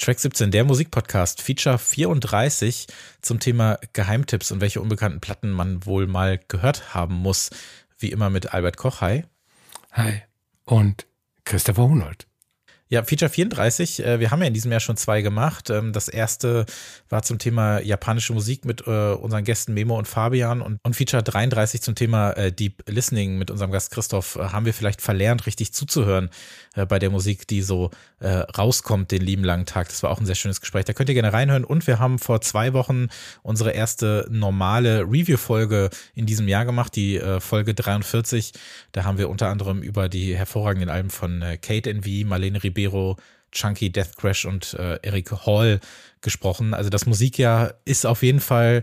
Track 17, der Musikpodcast, Feature 34 zum Thema Geheimtipps und welche unbekannten Platten man wohl mal gehört haben muss. Wie immer mit Albert Koch. Hi. Hi. Und Christopher Hunold. Ja, Feature 34. Äh, wir haben ja in diesem Jahr schon zwei gemacht. Ähm, das erste war zum Thema japanische Musik mit äh, unseren Gästen Memo und Fabian und, Feature 33 zum Thema äh, Deep Listening mit unserem Gast Christoph. Haben wir vielleicht verlernt, richtig zuzuhören bei der Musik, die so rauskommt den lieben langen Tag. Das war auch ein sehr schönes Gespräch. Da könnt ihr gerne reinhören. Und wir haben vor zwei Wochen unsere erste normale Review-Folge in diesem Jahr gemacht, die Folge 43. Da haben wir unter anderem über die hervorragenden Alben von Kate NV, Marlene Ribeiro Ribeiro, Chunky, Death Crash und äh, Eric Hall gesprochen. Also das Musikjahr ist auf jeden Fall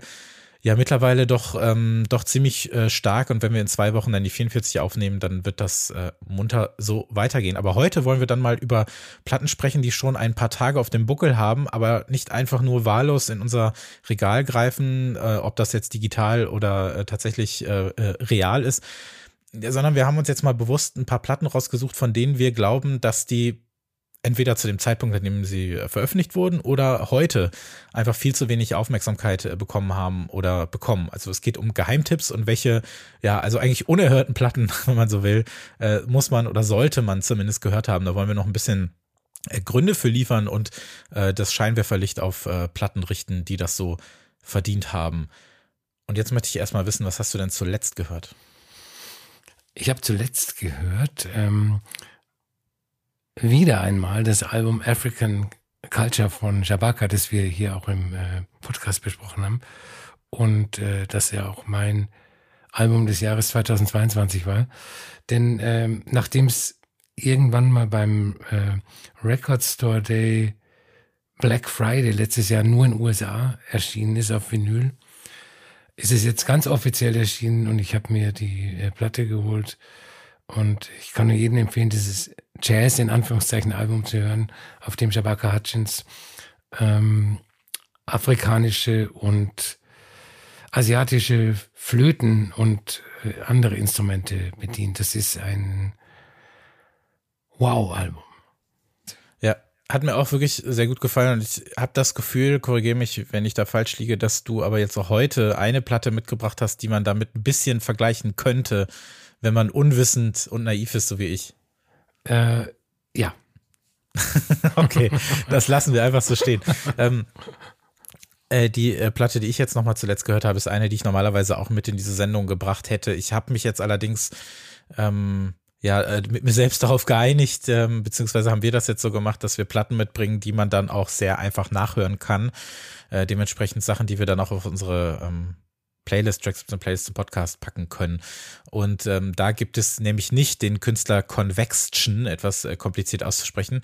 ja mittlerweile doch, ähm, doch ziemlich äh, stark und wenn wir in zwei Wochen dann die 44 aufnehmen, dann wird das äh, munter so weitergehen. Aber heute wollen wir dann mal über Platten sprechen, die schon ein paar Tage auf dem Buckel haben, aber nicht einfach nur wahllos in unser Regal greifen, äh, ob das jetzt digital oder äh, tatsächlich äh, äh, real ist, sondern wir haben uns jetzt mal bewusst ein paar Platten rausgesucht, von denen wir glauben, dass die entweder zu dem Zeitpunkt, an dem sie äh, veröffentlicht wurden, oder heute einfach viel zu wenig Aufmerksamkeit äh, bekommen haben oder bekommen. Also es geht um Geheimtipps und welche, ja, also eigentlich unerhörten Platten, wenn man so will, äh, muss man oder sollte man zumindest gehört haben. Da wollen wir noch ein bisschen Gründe für liefern und das Scheinwerferlicht auf Platten richten, die das so verdient haben. Und jetzt möchte ich erstmal wissen, was hast du denn zuletzt gehört? Ich habe zuletzt gehört, ähm, wieder einmal das Album African Culture von Jabaka, das wir hier auch im äh, Podcast besprochen haben. Und äh, das ja auch mein Album des Jahres 2022 war. Denn ähm, nachdem es irgendwann mal beim äh, Record Store Day Black Friday letztes Jahr nur in den USA erschienen ist auf Vinyl, ist es jetzt ganz offiziell erschienen und ich habe mir die äh, Platte geholt und ich kann nur jedem empfehlen, dieses Jazz in Anführungszeichen Album zu hören, auf dem Shabaka Hutchins ähm, afrikanische und asiatische Flöten und äh, andere Instrumente bedient. Das ist ein Wow-Album. Ja, hat mir auch wirklich sehr gut gefallen und ich habe das Gefühl, korrigiere mich, wenn ich da falsch liege, dass du aber jetzt auch heute eine Platte mitgebracht hast, die man damit ein bisschen vergleichen könnte wenn man unwissend und naiv ist, so wie ich? Äh, ja. okay, das lassen wir einfach so stehen. Ähm, äh, die äh, Platte, die ich jetzt nochmal zuletzt gehört habe, ist eine, die ich normalerweise auch mit in diese Sendung gebracht hätte. Ich habe mich jetzt allerdings ähm, ja äh, mit mir selbst darauf geeinigt, ähm, beziehungsweise haben wir das jetzt so gemacht, dass wir Platten mitbringen, die man dann auch sehr einfach nachhören kann. Äh, dementsprechend Sachen, die wir dann auch auf unsere ähm, Playlist, Tracks und Playlist zum Podcast packen können. Und ähm, da gibt es nämlich nicht den Künstler Convection, etwas äh, kompliziert auszusprechen,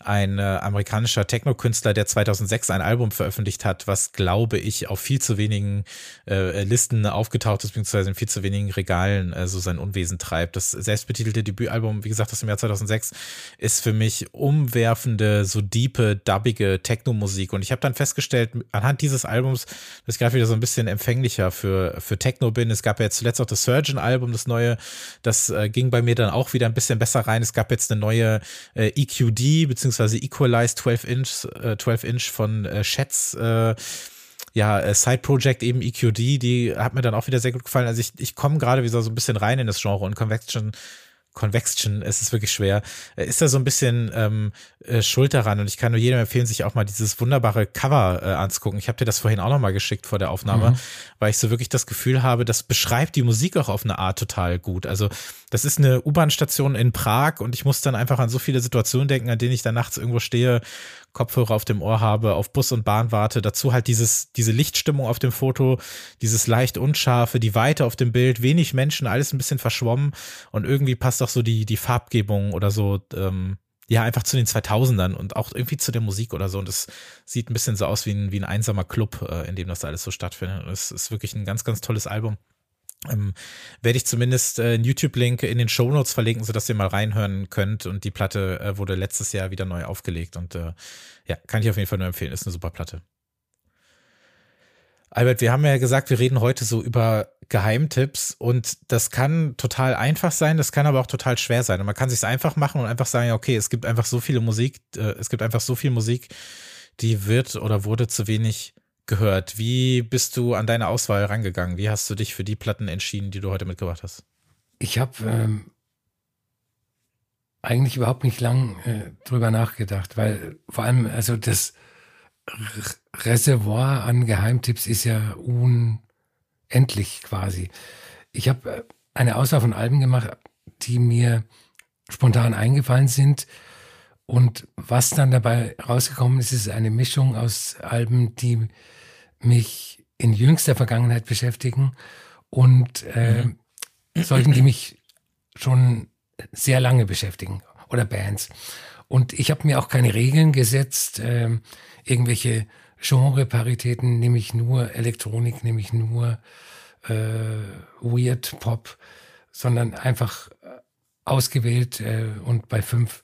ein äh, amerikanischer Techno-Künstler, der 2006 ein Album veröffentlicht hat, was glaube ich auf viel zu wenigen äh, Listen aufgetaucht ist, beziehungsweise in viel zu wenigen Regalen äh, so sein Unwesen treibt. Das selbstbetitelte Debütalbum, wie gesagt, aus dem Jahr 2006, ist für mich umwerfende, so diepe, dubbige Techno-Musik. Und ich habe dann festgestellt, anhand dieses Albums, dass ich gerade wieder so ein bisschen empfänglicher für, für Techno bin. Es gab ja zuletzt auch das Surgeon-Album, Album, das neue, das äh, ging bei mir dann auch wieder ein bisschen besser rein. Es gab jetzt eine neue äh, EQD beziehungsweise Equalized 12 Inch, äh, 12 Inch von äh, Schätz. Äh, ja, äh, Side Project eben EQD, die hat mir dann auch wieder sehr gut gefallen. Also ich, ich komme gerade wieder so ein bisschen rein in das Genre und Convection Convection, es ist wirklich schwer, ist da so ein bisschen ähm, äh, schuld daran und ich kann nur jedem empfehlen, sich auch mal dieses wunderbare Cover äh, anzugucken. Ich habe dir das vorhin auch nochmal geschickt vor der Aufnahme, mhm. weil ich so wirklich das Gefühl habe, das beschreibt die Musik auch auf eine Art total gut. Also das ist eine U-Bahn-Station in Prag und ich muss dann einfach an so viele Situationen denken, an denen ich da nachts irgendwo stehe Kopfhörer auf dem Ohr habe, auf Bus und Bahn warte, dazu halt dieses, diese Lichtstimmung auf dem Foto, dieses leicht unscharfe, die Weite auf dem Bild, wenig Menschen, alles ein bisschen verschwommen und irgendwie passt auch so die, die Farbgebung oder so, ähm, ja, einfach zu den 2000ern und auch irgendwie zu der Musik oder so. Und es sieht ein bisschen so aus wie ein, wie ein einsamer Club, äh, in dem das alles so stattfindet. Und es ist wirklich ein ganz, ganz tolles Album. Ähm, werde ich zumindest äh, einen YouTube-Link in den Show Notes verlinken, sodass ihr mal reinhören könnt. Und die Platte äh, wurde letztes Jahr wieder neu aufgelegt. Und äh, ja, kann ich auf jeden Fall nur empfehlen. Ist eine super Platte. Albert, wir haben ja gesagt, wir reden heute so über Geheimtipps und das kann total einfach sein, das kann aber auch total schwer sein. Und man kann sich einfach machen und einfach sagen, okay, es gibt einfach so viele Musik, äh, es gibt einfach so viel Musik, die wird oder wurde zu wenig gehört. Wie bist du an deine Auswahl rangegangen? Wie hast du dich für die Platten entschieden, die du heute mitgebracht hast? Ich habe ähm, eigentlich überhaupt nicht lang äh, drüber nachgedacht, weil vor allem, also das Reservoir an Geheimtipps ist ja unendlich quasi. Ich habe äh, eine Auswahl von Alben gemacht, die mir spontan eingefallen sind. Und was dann dabei rausgekommen ist, ist eine Mischung aus Alben, die mich in jüngster Vergangenheit beschäftigen und äh, mhm. solchen, die mich schon sehr lange beschäftigen oder Bands. Und ich habe mir auch keine Regeln gesetzt, äh, irgendwelche Genreparitäten, nehme ich nur Elektronik, nehme ich nur äh, Weird Pop, sondern einfach äh, ausgewählt äh, und bei fünf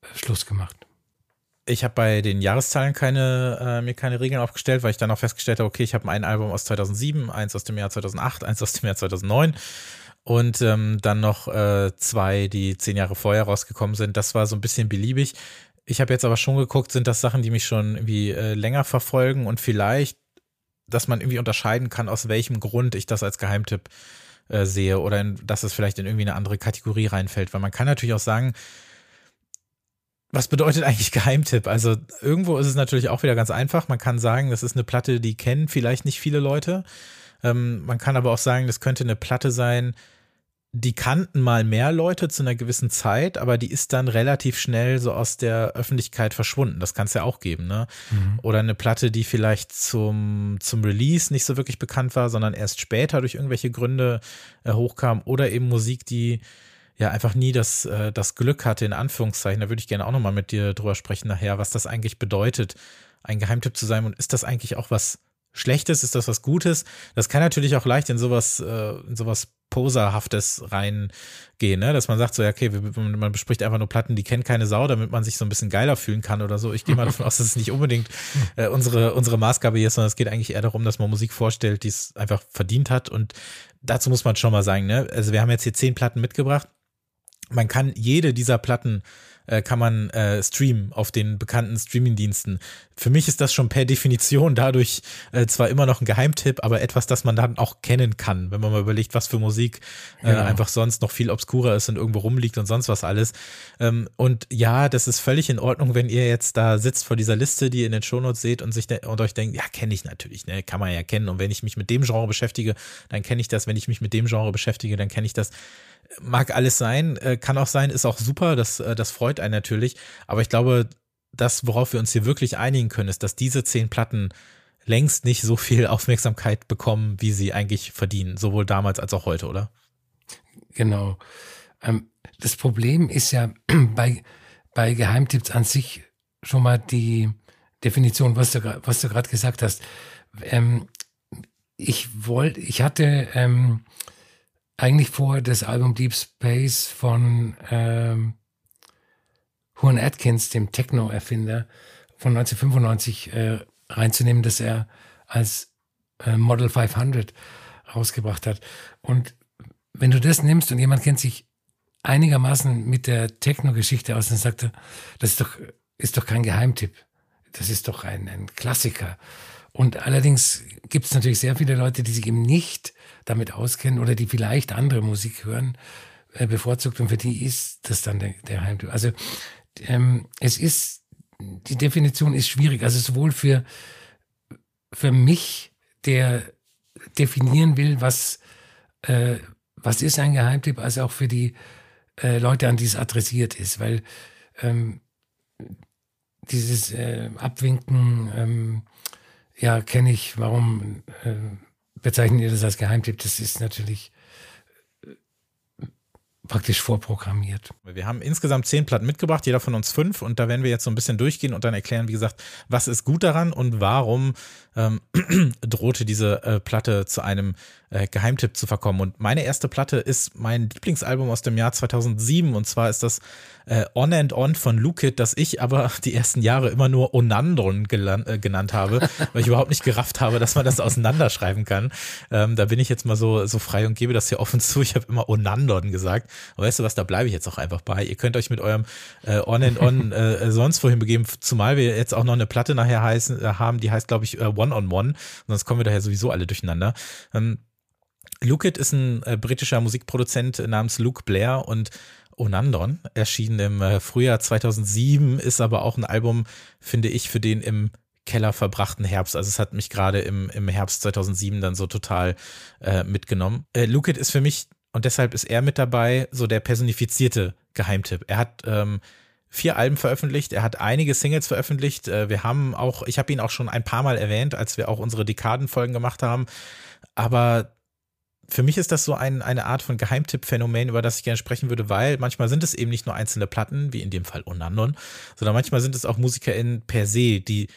äh, Schluss gemacht. Ich habe bei den Jahreszahlen keine, äh, mir keine Regeln aufgestellt, weil ich dann auch festgestellt habe, okay, ich habe ein Album aus 2007, eins aus dem Jahr 2008, eins aus dem Jahr 2009 und ähm, dann noch äh, zwei, die zehn Jahre vorher rausgekommen sind. Das war so ein bisschen beliebig. Ich habe jetzt aber schon geguckt, sind das Sachen, die mich schon irgendwie äh, länger verfolgen und vielleicht, dass man irgendwie unterscheiden kann, aus welchem Grund ich das als Geheimtipp äh, sehe oder in, dass es vielleicht in irgendwie eine andere Kategorie reinfällt. Weil man kann natürlich auch sagen, was bedeutet eigentlich Geheimtipp? Also irgendwo ist es natürlich auch wieder ganz einfach. Man kann sagen, das ist eine Platte, die kennen vielleicht nicht viele Leute. Ähm, man kann aber auch sagen, das könnte eine Platte sein, die kannten mal mehr Leute zu einer gewissen Zeit, aber die ist dann relativ schnell so aus der Öffentlichkeit verschwunden. Das kann es ja auch geben, ne? Mhm. Oder eine Platte, die vielleicht zum, zum Release nicht so wirklich bekannt war, sondern erst später durch irgendwelche Gründe äh, hochkam. Oder eben Musik, die ja einfach nie das, äh, das Glück hatte, in Anführungszeichen. Da würde ich gerne auch nochmal mit dir drüber sprechen nachher, was das eigentlich bedeutet, ein Geheimtipp zu sein. Und ist das eigentlich auch was Schlechtes? Ist das was Gutes? Das kann natürlich auch leicht in sowas, äh, in sowas Poserhaftes reingehen, ne? Dass man sagt so, ja, okay, man bespricht einfach nur Platten, die kennt keine Sau, damit man sich so ein bisschen geiler fühlen kann oder so. Ich gehe mal davon aus, dass es nicht unbedingt äh, unsere, unsere Maßgabe hier ist, sondern es geht eigentlich eher darum, dass man Musik vorstellt, die es einfach verdient hat. Und dazu muss man schon mal sagen, ne? Also wir haben jetzt hier zehn Platten mitgebracht man kann jede dieser Platten äh, kann man äh, streamen auf den bekannten Streamingdiensten. Für mich ist das schon per Definition dadurch äh, zwar immer noch ein Geheimtipp, aber etwas, das man dann auch kennen kann, wenn man mal überlegt, was für Musik äh, ja. einfach sonst noch viel obskurer ist und irgendwo rumliegt und sonst was alles. Ähm, und ja, das ist völlig in Ordnung, wenn ihr jetzt da sitzt vor dieser Liste, die ihr in den Shownotes seht und sich und euch denkt, ja, kenne ich natürlich, ne, kann man ja kennen. Und wenn ich mich mit dem Genre beschäftige, dann kenne ich das. Wenn ich mich mit dem Genre beschäftige, dann kenne ich das mag alles sein, äh, kann auch sein, ist auch super, das, äh, das freut einen natürlich. Aber ich glaube, das, worauf wir uns hier wirklich einigen können, ist, dass diese zehn Platten längst nicht so viel Aufmerksamkeit bekommen, wie sie eigentlich verdienen, sowohl damals als auch heute, oder? Genau. Ähm, das Problem ist ja bei, bei Geheimtipps an sich schon mal die Definition, was du, was du gerade gesagt hast. Ähm, ich wollte, ich hatte ähm, eigentlich vor, das Album Deep Space von ähm, Juan Atkins, dem Techno-Erfinder von 1995, äh, reinzunehmen, dass er als äh, Model 500 rausgebracht hat. Und wenn du das nimmst und jemand kennt sich einigermaßen mit der Techno-Geschichte aus, dann sagt er, das ist doch, ist doch kein Geheimtipp. Das ist doch ein, ein Klassiker. Und allerdings gibt es natürlich sehr viele Leute, die sich eben nicht damit auskennen oder die vielleicht andere Musik hören, äh, bevorzugt. Und für die ist das dann der, der Heimtür. Also ähm, es ist, die Definition ist schwierig, also sowohl für, für mich, der definieren will, was, äh, was ist ein Geheimtipp, als auch für die äh, Leute, an die es adressiert ist, weil ähm, dieses äh, Abwinken, ähm, ja, kenne ich, warum bezeichnen ihr das als Geheimtipp? Das ist natürlich äh, praktisch vorprogrammiert. Wir haben insgesamt zehn Platten mitgebracht, jeder von uns fünf, und da werden wir jetzt so ein bisschen durchgehen und dann erklären, wie gesagt, was ist gut daran und warum ähm, drohte diese äh, Platte zu einem äh, Geheimtipp zu verkommen. Und meine erste Platte ist mein Lieblingsalbum aus dem Jahr 2007 und zwar ist das äh, On and On von Lukit, das ich aber die ersten Jahre immer nur Onandron äh, genannt habe, weil ich überhaupt nicht gerafft habe, dass man das auseinanderschreiben kann. Ähm, da bin ich jetzt mal so, so frei und gebe das hier offen zu. Ich habe immer Onandron gesagt. Aber weißt du was, da bleibe ich jetzt auch einfach bei. Ihr könnt euch mit eurem äh, On and On äh, sonst wohin begeben, zumal wir jetzt auch noch eine Platte nachher heißen, äh, haben, die heißt, glaube ich, äh, One on One. Sonst kommen wir daher sowieso alle durcheinander. Ähm, Lukit ist ein äh, britischer Musikproduzent namens Luke Blair und Onandon erschienen im äh, Frühjahr 2007, ist aber auch ein Album, finde ich, für den im Keller verbrachten Herbst. Also es hat mich gerade im, im Herbst 2007 dann so total äh, mitgenommen. Äh, Lukit ist für mich, und deshalb ist er mit dabei, so der personifizierte Geheimtipp. Er hat ähm, vier Alben veröffentlicht, er hat einige Singles veröffentlicht. Äh, wir haben auch, ich habe ihn auch schon ein paar Mal erwähnt, als wir auch unsere Dekadenfolgen gemacht haben. Aber für mich ist das so ein, eine Art von Geheimtipp-Phänomen, über das ich gerne sprechen würde, weil manchmal sind es eben nicht nur einzelne Platten, wie in dem Fall Onandon, sondern manchmal sind es auch MusikerInnen per se, die,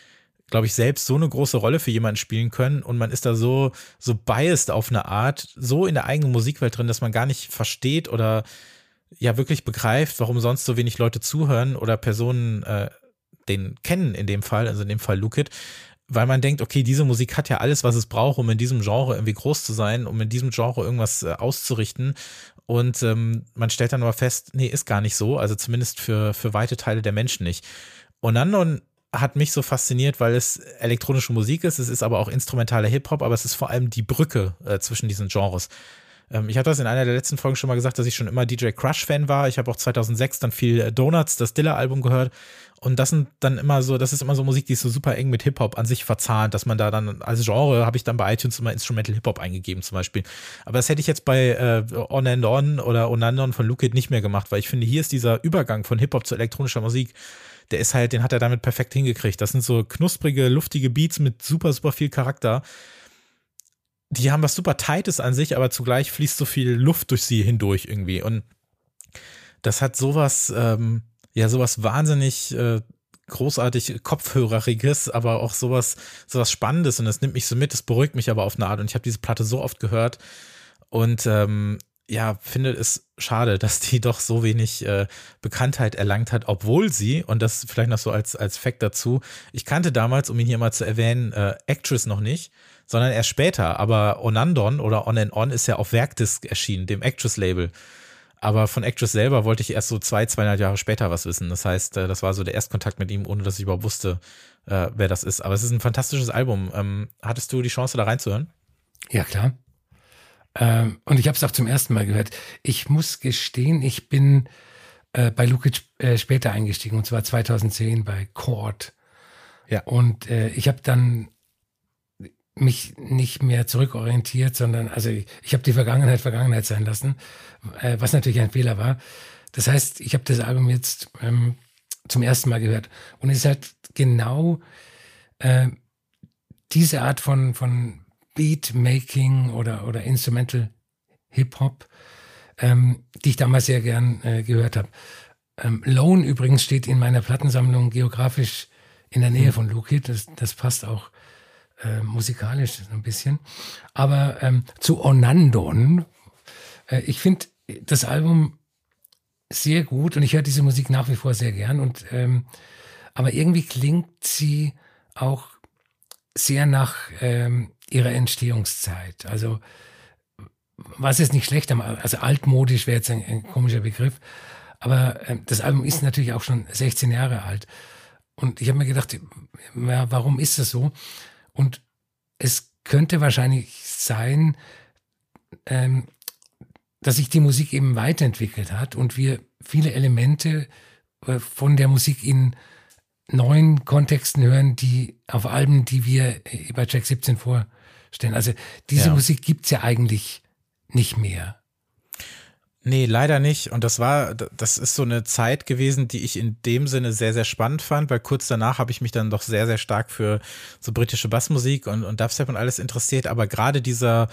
glaube ich, selbst so eine große Rolle für jemanden spielen können und man ist da so, so biased auf eine Art, so in der eigenen Musikwelt drin, dass man gar nicht versteht oder ja wirklich begreift, warum sonst so wenig Leute zuhören oder Personen äh, den kennen in dem Fall, also in dem Fall Lukit, weil man denkt, okay, diese Musik hat ja alles, was es braucht, um in diesem Genre irgendwie groß zu sein, um in diesem Genre irgendwas äh, auszurichten. Und ähm, man stellt dann aber fest, nee, ist gar nicht so, also zumindest für, für weite Teile der Menschen nicht. Und dann hat mich so fasziniert, weil es elektronische Musik ist, es ist aber auch instrumentaler Hip-Hop, aber es ist vor allem die Brücke äh, zwischen diesen Genres. Ähm, ich hatte das in einer der letzten Folgen schon mal gesagt, dass ich schon immer DJ Crush-Fan war. Ich habe auch 2006 dann viel äh, Donuts, das Diller-Album gehört. Und das sind dann immer so, das ist immer so Musik, die ist so super eng mit Hip-Hop an sich verzahnt, dass man da dann als Genre habe ich dann bei iTunes immer Instrumental Hip-Hop eingegeben zum Beispiel. Aber das hätte ich jetzt bei äh, On and On oder On and On von Luke nicht mehr gemacht, weil ich finde, hier ist dieser Übergang von Hip-Hop zu elektronischer Musik, der ist halt, den hat er damit perfekt hingekriegt. Das sind so knusprige, luftige Beats mit super, super viel Charakter die haben was super Tightes an sich, aber zugleich fließt so viel Luft durch sie hindurch irgendwie. Und das hat sowas, ähm, ja, sowas wahnsinnig äh, großartig Kopfhöreriges, aber auch sowas, sowas Spannendes. Und das nimmt mich so mit, das beruhigt mich aber auf eine Art. Und ich habe diese Platte so oft gehört und ähm, ja, finde es schade, dass die doch so wenig äh, Bekanntheit erlangt hat, obwohl sie, und das vielleicht noch so als, als Fact dazu, ich kannte damals, um ihn hier mal zu erwähnen, äh, Actress noch nicht sondern erst später. Aber Onandon oder On and On ist ja auf Werkdisk erschienen, dem Actress-Label. Aber von Actress selber wollte ich erst so zwei, zweieinhalb Jahre später was wissen. Das heißt, äh, das war so der Erstkontakt mit ihm, ohne dass ich überhaupt wusste, äh, wer das ist. Aber es ist ein fantastisches Album. Ähm, hattest du die Chance, da reinzuhören? Ja, klar. Ähm, und ich habe es auch zum ersten Mal gehört. Ich muss gestehen, ich bin äh, bei Lukic äh, später eingestiegen, und zwar 2010 bei Chord. Ja. Und äh, ich habe dann mich nicht mehr zurückorientiert, sondern also ich, ich habe die Vergangenheit Vergangenheit sein lassen, äh, was natürlich ein Fehler war. Das heißt, ich habe das Album jetzt ähm, zum ersten Mal gehört und es ist halt genau äh, diese Art von von Beatmaking oder oder Instrumental Hip Hop, ähm, die ich damals sehr gern äh, gehört habe. Ähm, Lone übrigens steht in meiner Plattensammlung geografisch in der Nähe hm. von Luke Das, das passt auch äh, musikalisch ein bisschen. Aber ähm, zu Onandon, äh, ich finde das Album sehr gut und ich höre diese Musik nach wie vor sehr gern. Und ähm, aber irgendwie klingt sie auch sehr nach ähm, ihrer Entstehungszeit. Also was ist nicht schlecht, also altmodisch wäre jetzt ein, ein, komischer Begriff, aber äh, das Album ist natürlich auch schon 16 Jahre alt. Und ich habe mir gedacht, ja, warum ist das so? Und es könnte wahrscheinlich sein, ähm, dass sich die Musik eben weiterentwickelt hat und wir viele Elemente äh, von der Musik in neuen Kontexten hören, die auf Alben, die wir bei Track 17 vorstellen. Also diese ja. Musik gibt's ja eigentlich nicht mehr. Nee, leider nicht. Und das war, das ist so eine Zeit gewesen, die ich in dem Sinne sehr, sehr spannend fand, weil kurz danach habe ich mich dann doch sehr, sehr stark für so britische Bassmusik und, und Dubstep und alles interessiert. Aber gerade dieser,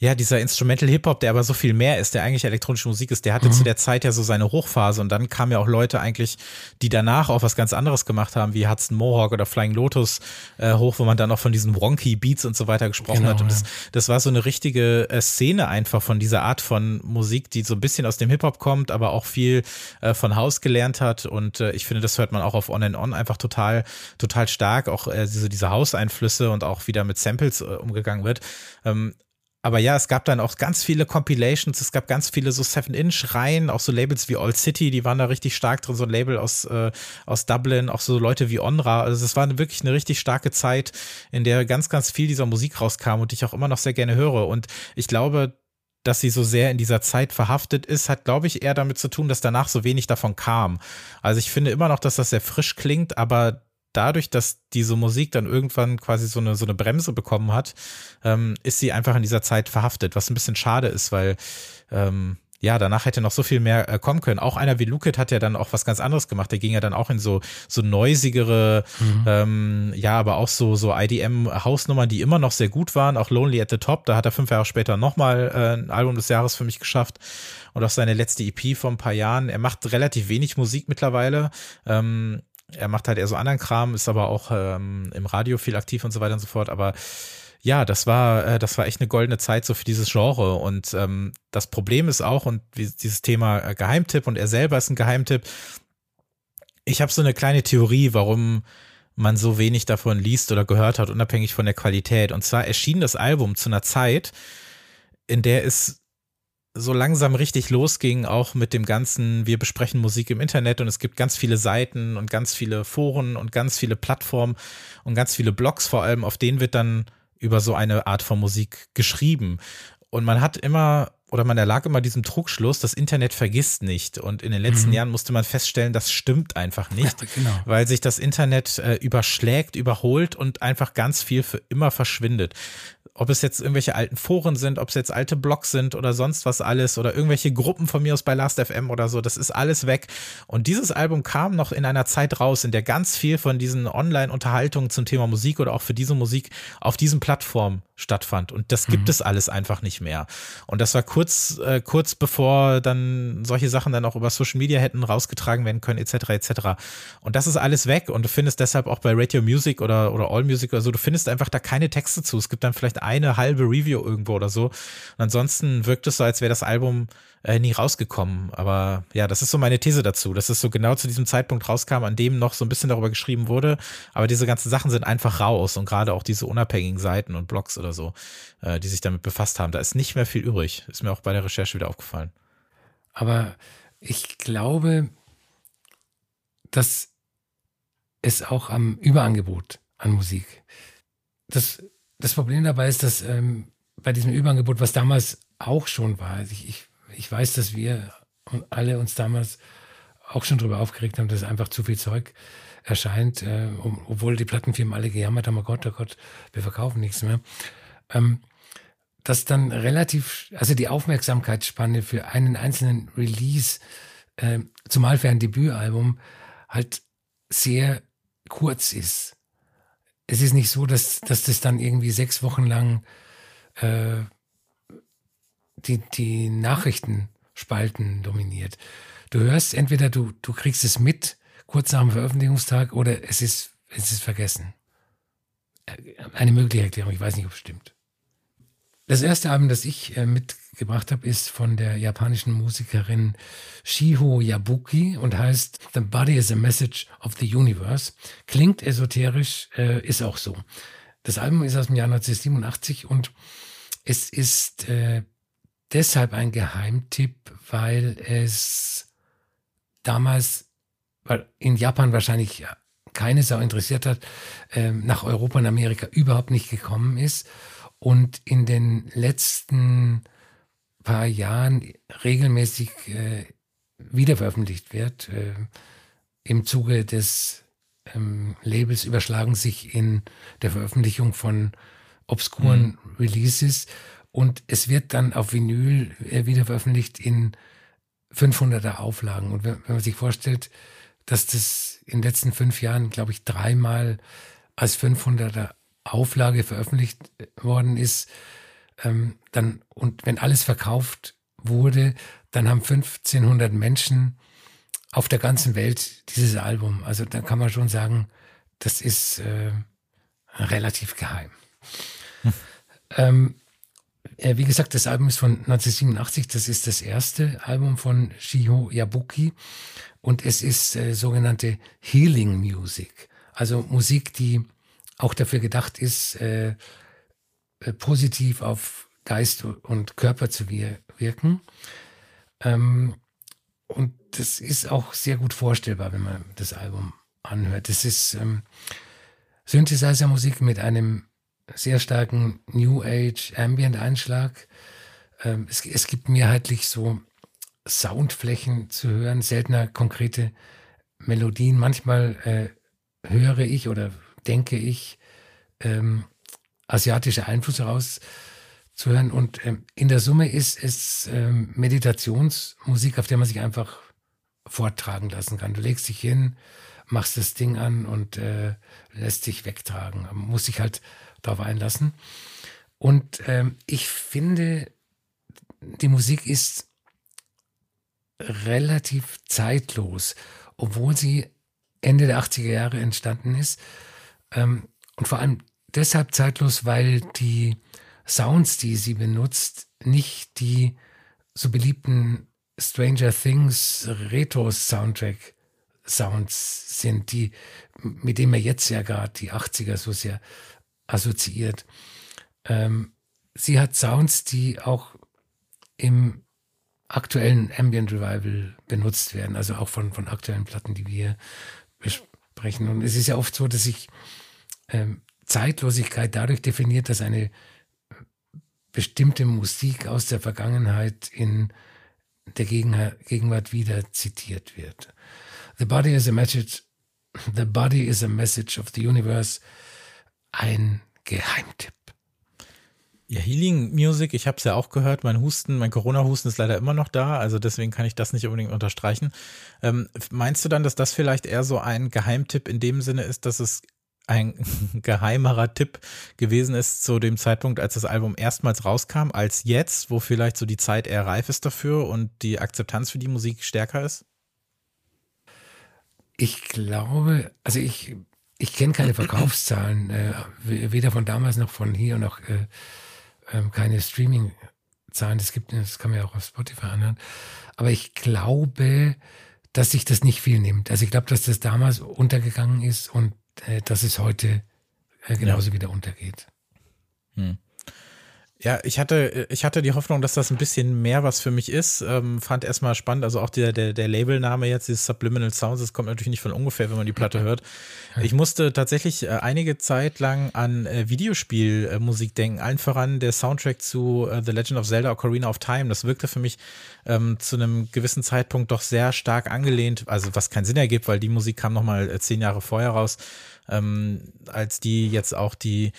Ja, dieser Instrumental Hip-Hop, der aber so viel mehr ist, der eigentlich elektronische Musik ist, der hatte mhm. zu der Zeit ja so seine Hochphase und dann kamen ja auch Leute eigentlich, die danach auch was ganz anderes gemacht haben, wie Hudson Mohawk oder Flying Lotus äh, hoch, wo man dann auch von diesen Wonky Beats und so weiter gesprochen genau, hat. Und ja. das, das war so eine richtige äh, Szene einfach von dieser Art von Musik, die so ein bisschen aus dem Hip-Hop kommt, aber auch viel äh, von Haus gelernt hat. Und äh, ich finde, das hört man auch auf On and On einfach total, total stark, auch äh, diese, diese Hauseinflüsse und auch wieder mit Samples äh, umgegangen wird. Ähm, aber ja, es gab dann auch ganz viele Compilations, es gab ganz viele so Seven-Inch-Reihen, auch so Labels wie Old City, die waren da richtig stark drin, so ein Label aus, äh, aus Dublin, auch so Leute wie Onra. Also es war wirklich eine richtig starke Zeit, in der ganz, ganz viel dieser Musik rauskam und ich auch immer noch sehr gerne höre. Und ich glaube, dass sie so sehr in dieser Zeit verhaftet ist, hat, glaube ich, eher damit zu tun, dass danach so wenig davon kam. Also ich finde immer noch, dass das sehr frisch klingt, aber dadurch, dass diese Musik dann irgendwann quasi so eine, so eine Bremse bekommen hat, ähm, ist sie einfach in dieser Zeit verhaftet, was ein bisschen schade ist, weil ähm, ja, danach hätte noch so viel mehr äh, kommen können. Auch einer wie Lukit hat ja dann auch was ganz anderes gemacht. Der ging ja dann auch in so so neusigere, mhm. ähm, ja, aber auch so so IDM-Hausnummern, die immer noch sehr gut waren. Auch Lonely at the Top, da hat er fünf Jahre später nochmal äh, ein Album des Jahres für mich geschafft. Und auch seine letzte EP vor ein paar Jahren. Er macht relativ wenig Musik mittlerweile. Ähm, er macht halt eher so anderen Kram, ist aber auch ähm, im Radio viel aktiv und so weiter und so fort. Aber ja, das war, äh, das war echt eine goldene Zeit so für dieses Genre. Und ähm, das Problem ist auch, und dieses Thema äh, Geheimtipp und er selber ist ein Geheimtipp. Ich habe so eine kleine Theorie, warum man so wenig davon liest oder gehört hat, unabhängig von der Qualität. Und zwar erschien das Album zu einer Zeit, in der es so langsam richtig losging, auch mit dem ganzen, wir besprechen Musik im Internet und es gibt ganz viele Seiten und ganz viele Foren und ganz viele Plattformen und ganz viele Blogs vor allem, auf denen wird dann über so eine Art von Musik geschrieben. Und man hat immer oder man erlag immer diesem Trugschluss, das Internet vergisst nicht. Und in den letzten mhm. Jahren musste man feststellen, das stimmt einfach nicht, ja, genau. weil sich das Internet äh, überschlägt, überholt und einfach ganz viel für immer verschwindet ob es jetzt irgendwelche alten Foren sind, ob es jetzt alte Blogs sind oder sonst was alles oder irgendwelche Gruppen von mir aus bei Last.fm oder so, das ist alles weg. Und dieses Album kam noch in einer Zeit raus, in der ganz viel von diesen Online-Unterhaltungen zum Thema Musik oder auch für diese Musik auf diesen Plattformen stattfand. Und das gibt mhm. es alles einfach nicht mehr. Und das war kurz, äh, kurz bevor dann solche Sachen dann auch über Social Media hätten rausgetragen werden können, etc. etc. Und das ist alles weg. Und du findest deshalb auch bei Radio Music oder, oder All Music oder so, du findest einfach da keine Texte zu. Es gibt dann vielleicht eine halbe Review irgendwo oder so. Und ansonsten wirkt es so, als wäre das Album äh, nie rausgekommen. Aber ja, das ist so meine These dazu, dass es so genau zu diesem Zeitpunkt rauskam, an dem noch so ein bisschen darüber geschrieben wurde. Aber diese ganzen Sachen sind einfach raus und gerade auch diese unabhängigen Seiten und Blogs oder so, äh, die sich damit befasst haben, da ist nicht mehr viel übrig. Ist mir auch bei der Recherche wieder aufgefallen. Aber ich glaube, dass es auch am Überangebot an Musik. Das, das Problem dabei ist, dass ähm, bei diesem Überangebot, was damals auch schon war, also ich, ich ich weiß, dass wir alle uns damals auch schon darüber aufgeregt haben, dass einfach zu viel Zeug erscheint, äh, obwohl die Plattenfirmen alle gejammert haben, oh Gott, oh Gott, wir verkaufen nichts mehr. Ähm, dass dann relativ, also die Aufmerksamkeitsspanne für einen einzelnen Release, äh, zumal für ein Debütalbum, halt sehr kurz ist. Es ist nicht so, dass, dass das dann irgendwie sechs Wochen lang äh, die, die Nachrichtenspalten dominiert. Du hörst entweder du, du kriegst es mit kurz nach dem Veröffentlichungstag oder es ist, es ist vergessen. Eine mögliche Erklärung, ich weiß nicht, ob es stimmt. Das erste Album, das ich äh, mitgebracht habe, ist von der japanischen Musikerin Shiho Yabuki und heißt The Body is a Message of the Universe. Klingt esoterisch, äh, ist auch so. Das Album ist aus dem Jahr 1987 und es ist äh, deshalb ein Geheimtipp, weil es damals, weil in Japan wahrscheinlich keine Sau interessiert hat, ähm, nach Europa und Amerika überhaupt nicht gekommen ist und in den letzten paar Jahren regelmäßig äh, wiederveröffentlicht wird. Äh, Im Zuge des ähm, Labels überschlagen sich in der Veröffentlichung von obskuren mhm. Releases und es wird dann auf Vinyl äh, wieder veröffentlicht in 500er Auflagen. Und wenn, wenn man sich vorstellt, dass das in den letzten fünf Jahren, glaube ich, dreimal als 500er Auflage veröffentlicht worden ist, ähm, dann, und wenn alles verkauft wurde, dann haben 1500 Menschen auf der ganzen Welt dieses Album. Also da kann man schon sagen, das ist äh, relativ geheim. Hm. Ähm, äh, wie gesagt, das Album ist von 1987, das ist das erste Album von Shiho Yabuki und es ist äh, sogenannte Healing Music, also Musik, die auch dafür gedacht ist, äh, äh positiv auf Geist und Körper zu wir wirken. Ähm, und das ist auch sehr gut vorstellbar, wenn man das Album anhört. Das ist ähm, Synthesizer-Musik mit einem sehr starken New Age Ambient Einschlag. Ähm, es, es, gibt mehrheitlich so Soundflächen zu hören, seltener konkrete Melodien. Manchmal äh, höre ich oder denke ich ähm, asiatische Einflüsse rauszuhören. Und ähm, in der Summe ist es ähm, Meditationsmusik, auf der man sich einfach vortragen lassen kann. Du legst dich hin, machst das Ding an und äh, lässt sich wegtragen. Man muss sich halt darauf einlassen. Und ähm, ich finde, die Musik ist relativ zeitlos, obwohl sie Ende der 80er Jahre entstanden ist. Ähm, und vor allem deshalb zeitlos, weil die Sounds, die sie benutzt, nicht die so beliebten Stranger Things Retro Soundtrack Sounds sind, die, mit denen man jetzt ja gerade die 80er so sehr assoziiert. Ähm, sie hat Sounds, die auch im aktuellen Ambient Revival benutzt werden, also auch von, von aktuellen Platten, die wir besprechen. Und es ist ja oft so, dass sich ähm, Zeitlosigkeit dadurch definiert, dass eine bestimmte Musik aus der Vergangenheit in der Gegenwart wieder zitiert wird. The body is a message, the body is a message of the universe ein Geheimtipp. Ja, Healing Music, ich habe es ja auch gehört, mein Husten, mein Corona-Husten ist leider immer noch da, also deswegen kann ich das nicht unbedingt unterstreichen. Ähm, meinst du dann, dass das vielleicht eher so ein Geheimtipp in dem Sinne ist, dass es ein geheimerer Tipp gewesen ist zu dem Zeitpunkt, als das Album erstmals rauskam, als jetzt, wo vielleicht so die Zeit eher reif ist dafür und die Akzeptanz für die Musik stärker ist? Ich glaube, also ich ich kenne keine Verkaufszahlen, äh, weder von damals noch von hier noch äh, äh, keine Streaming-Zahlen. Das gibt, das kann man ja auch auf Spotify anhören. Aber ich glaube, dass sich das nicht viel nimmt. Also ich glaube, dass das damals untergegangen ist und äh, dass es heute äh, genauso ja. wieder untergeht. Hm. Ja, ich hatte, ich hatte die Hoffnung, dass das ein bisschen mehr was für mich ist. Ähm, fand erstmal spannend, also auch der, der, der Labelname jetzt, dieses Subliminal Sounds, das kommt natürlich nicht von ungefähr, wenn man die Platte hört. Ich musste tatsächlich äh, einige Zeit lang an äh, Videospielmusik denken, allen voran der Soundtrack zu äh, The Legend of Zelda Ocarina of Time. Das wirkte für mich ähm, zu einem gewissen Zeitpunkt doch sehr stark angelehnt, also was keinen Sinn ergibt, weil die Musik kam nochmal äh, zehn Jahre vorher raus, ähm, als die jetzt auch die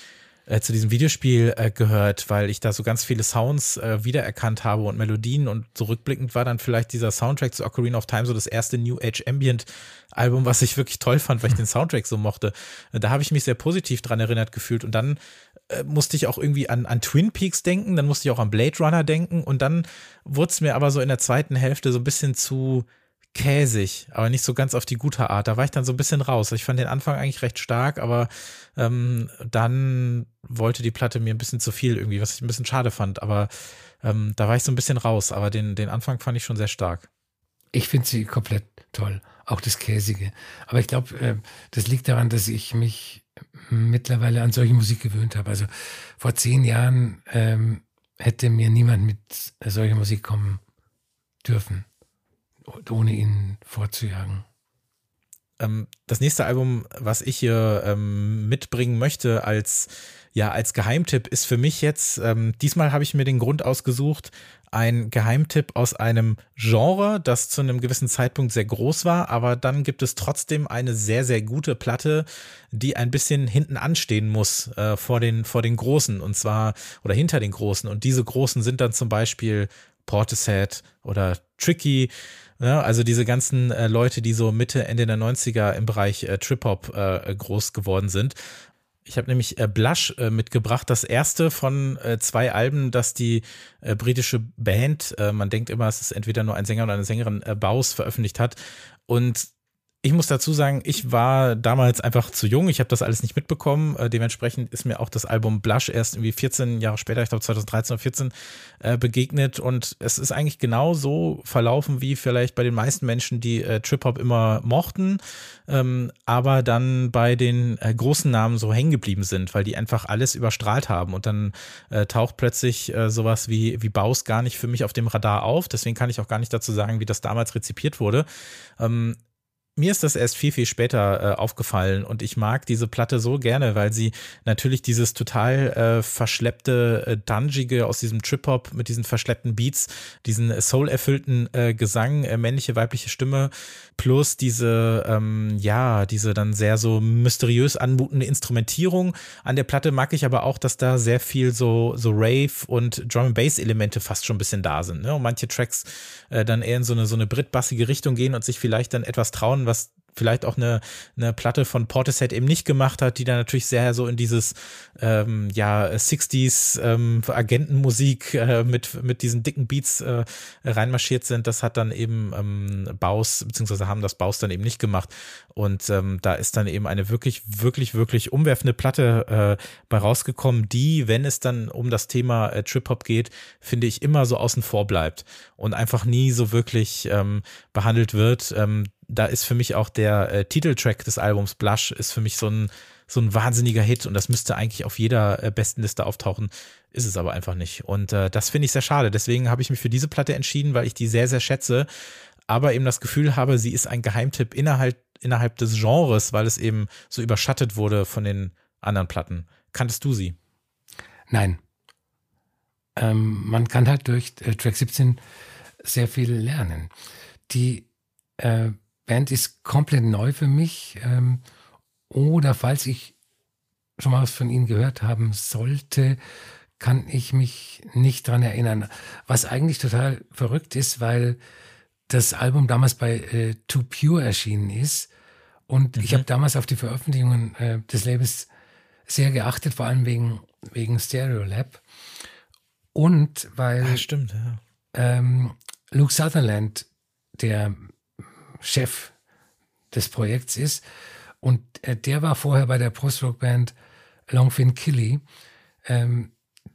äh, zu diesem Videospiel äh, gehört, weil ich da so ganz viele Sounds äh, wiedererkannt habe und Melodien und zurückblickend war dann vielleicht dieser Soundtrack zu Ocarina of Time so das erste New Age Ambient Album, was ich wirklich toll fand, weil ich den Soundtrack so mochte. Da habe ich mich sehr positiv dran erinnert gefühlt und dann äh, musste ich auch irgendwie an, an Twin Peaks denken, dann musste ich auch an Blade Runner denken und dann wurde es mir aber so in der zweiten Hälfte so ein bisschen zu käsig, aber nicht so ganz auf die gute Art. Da war ich dann so ein bisschen raus. Ich fand den Anfang eigentlich recht stark, aber ähm, dann wollte die Platte mir ein bisschen zu viel irgendwie, was ich ein bisschen schade fand. Aber ähm, da war ich so ein bisschen raus. Aber den, den Anfang fand ich schon sehr stark. Ich finde sie komplett toll, auch das Käsige. Aber ich glaube, äh, das liegt daran, dass ich mich mittlerweile an solche Musik gewöhnt habe. Also vor zehn Jahren ähm, hätte mir niemand mit solcher Musik kommen dürfen ohne ihn vorzujagen. Ähm, das nächste Album, was ich hier ähm, mitbringen möchte als ja als Geheimtipp, ist für mich jetzt. Ähm, diesmal habe ich mir den Grund ausgesucht, ein Geheimtipp aus einem Genre, das zu einem gewissen Zeitpunkt sehr groß war, aber dann gibt es trotzdem eine sehr, sehr gute Platte, die ein bisschen hinten anstehen muss äh, vor, den, vor den Großen und zwar oder hinter den Großen. Und diese Großen sind dann zum Beispiel Portishead oder Tricky ja, also diese ganzen äh, Leute, die so Mitte, Ende der 90er im Bereich äh, Trip-Hop äh, groß geworden sind. Ich habe nämlich äh, Blush äh, mitgebracht, das erste von äh, zwei Alben, das die äh, britische Band, äh, man denkt immer, es ist entweder nur ein Sänger oder eine Sängerin, äh, Baus veröffentlicht hat. Und ich muss dazu sagen, ich war damals einfach zu jung. Ich habe das alles nicht mitbekommen. Äh, dementsprechend ist mir auch das Album Blush erst irgendwie 14 Jahre später, ich glaube 2013 oder 14, äh, begegnet. Und es ist eigentlich genau so verlaufen, wie vielleicht bei den meisten Menschen, die äh, Trip-Hop immer mochten, ähm, aber dann bei den äh, großen Namen so hängen geblieben sind, weil die einfach alles überstrahlt haben. Und dann äh, taucht plötzlich äh, sowas wie, wie Baus gar nicht für mich auf dem Radar auf. Deswegen kann ich auch gar nicht dazu sagen, wie das damals rezipiert wurde. Ähm, mir ist das erst viel, viel später äh, aufgefallen und ich mag diese Platte so gerne, weil sie natürlich dieses total äh, verschleppte, äh, dungige aus diesem Trip-Hop mit diesen verschleppten Beats, diesen soul-erfüllten äh, Gesang, äh, männliche, weibliche Stimme, plus diese, ähm, ja, diese dann sehr so mysteriös anmutende Instrumentierung. An der Platte mag ich aber auch, dass da sehr viel so, so Rave und Drum-and-Bass-Elemente fast schon ein bisschen da sind. Ne? Und manche Tracks äh, dann eher in so eine, so eine brit-bassige Richtung gehen und sich vielleicht dann etwas trauen, was vielleicht auch eine, eine Platte von Portishead eben nicht gemacht hat, die dann natürlich sehr so in dieses ähm, ja 60s ähm, Agentenmusik äh, mit mit diesen dicken Beats äh, reinmarschiert sind. Das hat dann eben ähm, Baus beziehungsweise haben das Baus dann eben nicht gemacht und ähm, da ist dann eben eine wirklich wirklich wirklich umwerfende Platte äh, bei rausgekommen, die, wenn es dann um das Thema äh, Trip Hop geht, finde ich immer so außen vor bleibt und einfach nie so wirklich ähm, behandelt wird. Ähm, da ist für mich auch der äh, Titeltrack des Albums Blush ist für mich so ein so ein wahnsinniger Hit und das müsste eigentlich auf jeder äh, besten Liste auftauchen, ist es aber einfach nicht. Und äh, das finde ich sehr schade. Deswegen habe ich mich für diese Platte entschieden, weil ich die sehr, sehr schätze, aber eben das Gefühl habe, sie ist ein Geheimtipp innerhalb, innerhalb des Genres, weil es eben so überschattet wurde von den anderen Platten. Kanntest du sie? Nein. Ähm, man kann halt durch äh, Track 17 sehr viel lernen. Die äh, Band ist komplett neu für mich. Ähm, oder falls ich schon mal was von ihnen gehört haben sollte, kann ich mich nicht dran erinnern. Was eigentlich total verrückt ist, weil das Album damals bei äh, Too Pure erschienen ist. Und mhm. ich habe damals auf die Veröffentlichungen äh, des Labels sehr geachtet, vor allem wegen, wegen Stereolab. Und weil ah, stimmt, ja. ähm, Luke Sutherland, der Chef des Projekts ist. Und äh, der war vorher bei der Post-Rock-Band Longfin Killy, ähm,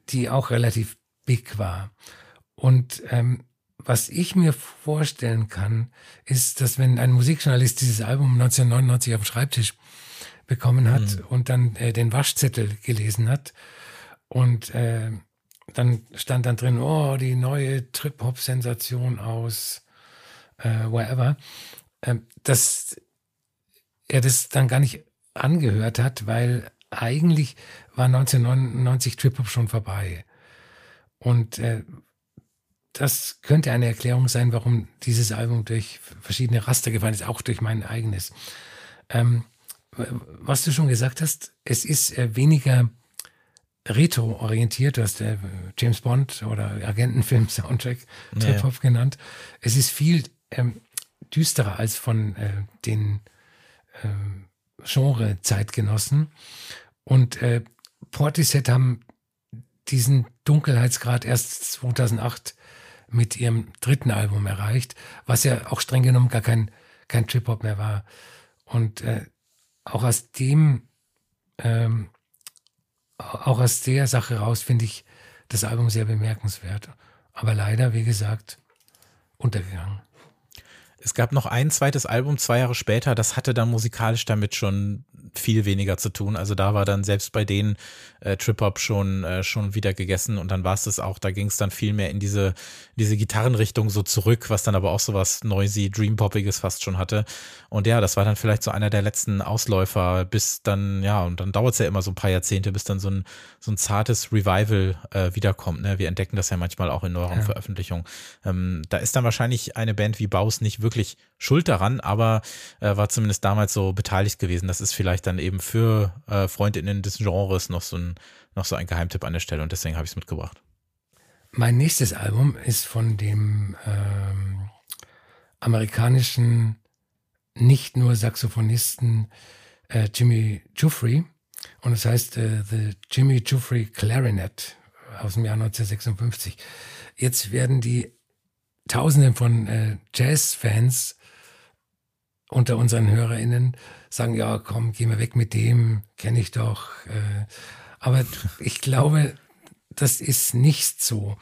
die auch relativ big war. Und ähm, was ich mir vorstellen kann, ist, dass wenn ein Musikjournalist dieses Album 1999 auf dem Schreibtisch bekommen hat mhm. und dann äh, den Waschzettel gelesen hat und äh, dann stand dann drin, oh, die neue Trip-Hop-Sensation aus äh, wherever, ähm, dass er das dann gar nicht angehört hat, weil eigentlich war 1999 Trip-Hop schon vorbei. Und äh, das könnte eine Erklärung sein, warum dieses Album durch verschiedene Raster gefallen ist, auch durch mein eigenes. Ähm, was du schon gesagt hast, es ist äh, weniger retro-orientiert. Du hast äh, James Bond oder Agentenfilm-Soundtrack Trip-Hop ja. genannt. Es ist viel ähm, düsterer als von äh, den äh, Genre-Zeitgenossen. Und äh, Portishead haben diesen Dunkelheitsgrad erst 2008 mit ihrem dritten Album erreicht, was ja auch streng genommen gar kein, kein Trip-Hop mehr war. Und äh, auch aus dem, ähm, auch aus der Sache raus finde ich das Album sehr bemerkenswert. Aber leider, wie gesagt, untergegangen. Es gab noch ein zweites Album zwei Jahre später, das hatte dann musikalisch damit schon viel weniger zu tun. Also da war dann selbst bei denen äh, Trip-Hop schon, äh, schon wieder gegessen und dann war es das auch, da ging es dann viel mehr in diese, diese Gitarrenrichtung so zurück, was dann aber auch so was noisy, dream-poppiges fast schon hatte. Und ja, das war dann vielleicht so einer der letzten Ausläufer, bis dann, ja, und dann dauert es ja immer so ein paar Jahrzehnte, bis dann so ein, so ein zartes Revival äh, wiederkommt. Ne? Wir entdecken das ja manchmal auch in neueren ja. Veröffentlichungen. Ähm, da ist dann wahrscheinlich eine Band wie Baus nicht wirklich schuld daran, aber äh, war zumindest damals so beteiligt gewesen. Das ist vielleicht dann eben für äh, Freundinnen des Genres noch so ein, noch so ein Geheimtipp an der Stelle und deswegen habe ich es mitgebracht. Mein nächstes Album ist von dem ähm, amerikanischen nicht nur Saxophonisten äh, Jimmy Jufrey und es heißt äh, The Jimmy Jeffrey Clarinet aus dem Jahr 1956. Jetzt werden die Tausenden von äh, Jazz-Fans unter unseren HörerInnen sagen, ja, komm, geh mal weg mit dem, kenne ich doch. Äh, aber ich glaube, das ist nicht so.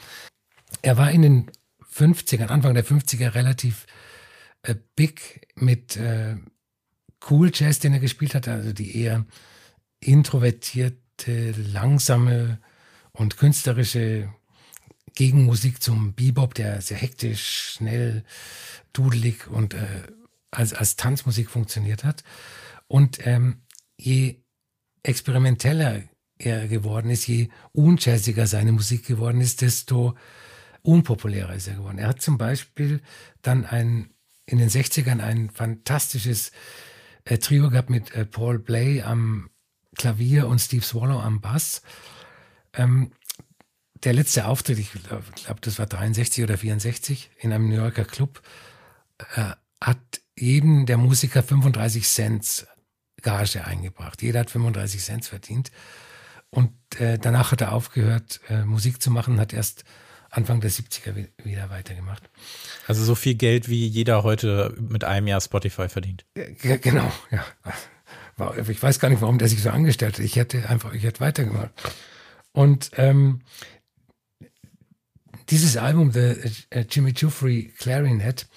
Er war in den 50ern, Anfang der 50er relativ äh, big mit äh, Cool Jazz, den er gespielt hat, also die eher introvertierte, langsame und künstlerische Gegenmusik zum Bebop, der sehr hektisch, schnell, dudelig und äh, als, als Tanzmusik funktioniert hat. Und ähm, je experimenteller er geworden ist, je unjazziger seine Musik geworden ist, desto unpopulärer ist er geworden. Er hat zum Beispiel dann ein, in den 60ern ein fantastisches äh, Trio gehabt mit äh, Paul Bley am Klavier und Steve Swallow am Bass. Ähm, der letzte Auftritt, ich glaube, glaub, das war 63 oder 64 in einem New Yorker Club, äh, hat jedem der Musiker 35 Cent Gage eingebracht. Jeder hat 35 Cent verdient. Und äh, danach hat er aufgehört, äh, Musik zu machen, hat erst Anfang der 70er wieder weitergemacht. Also so viel Geld, wie jeder heute mit einem Jahr Spotify verdient. Ja, genau, ja. Ich weiß gar nicht, warum der sich so angestellt hat. Ich hätte einfach, ich hätte weitergemacht. Und ähm, dieses Album, The äh, Jimmy Jeffrey Clarinet,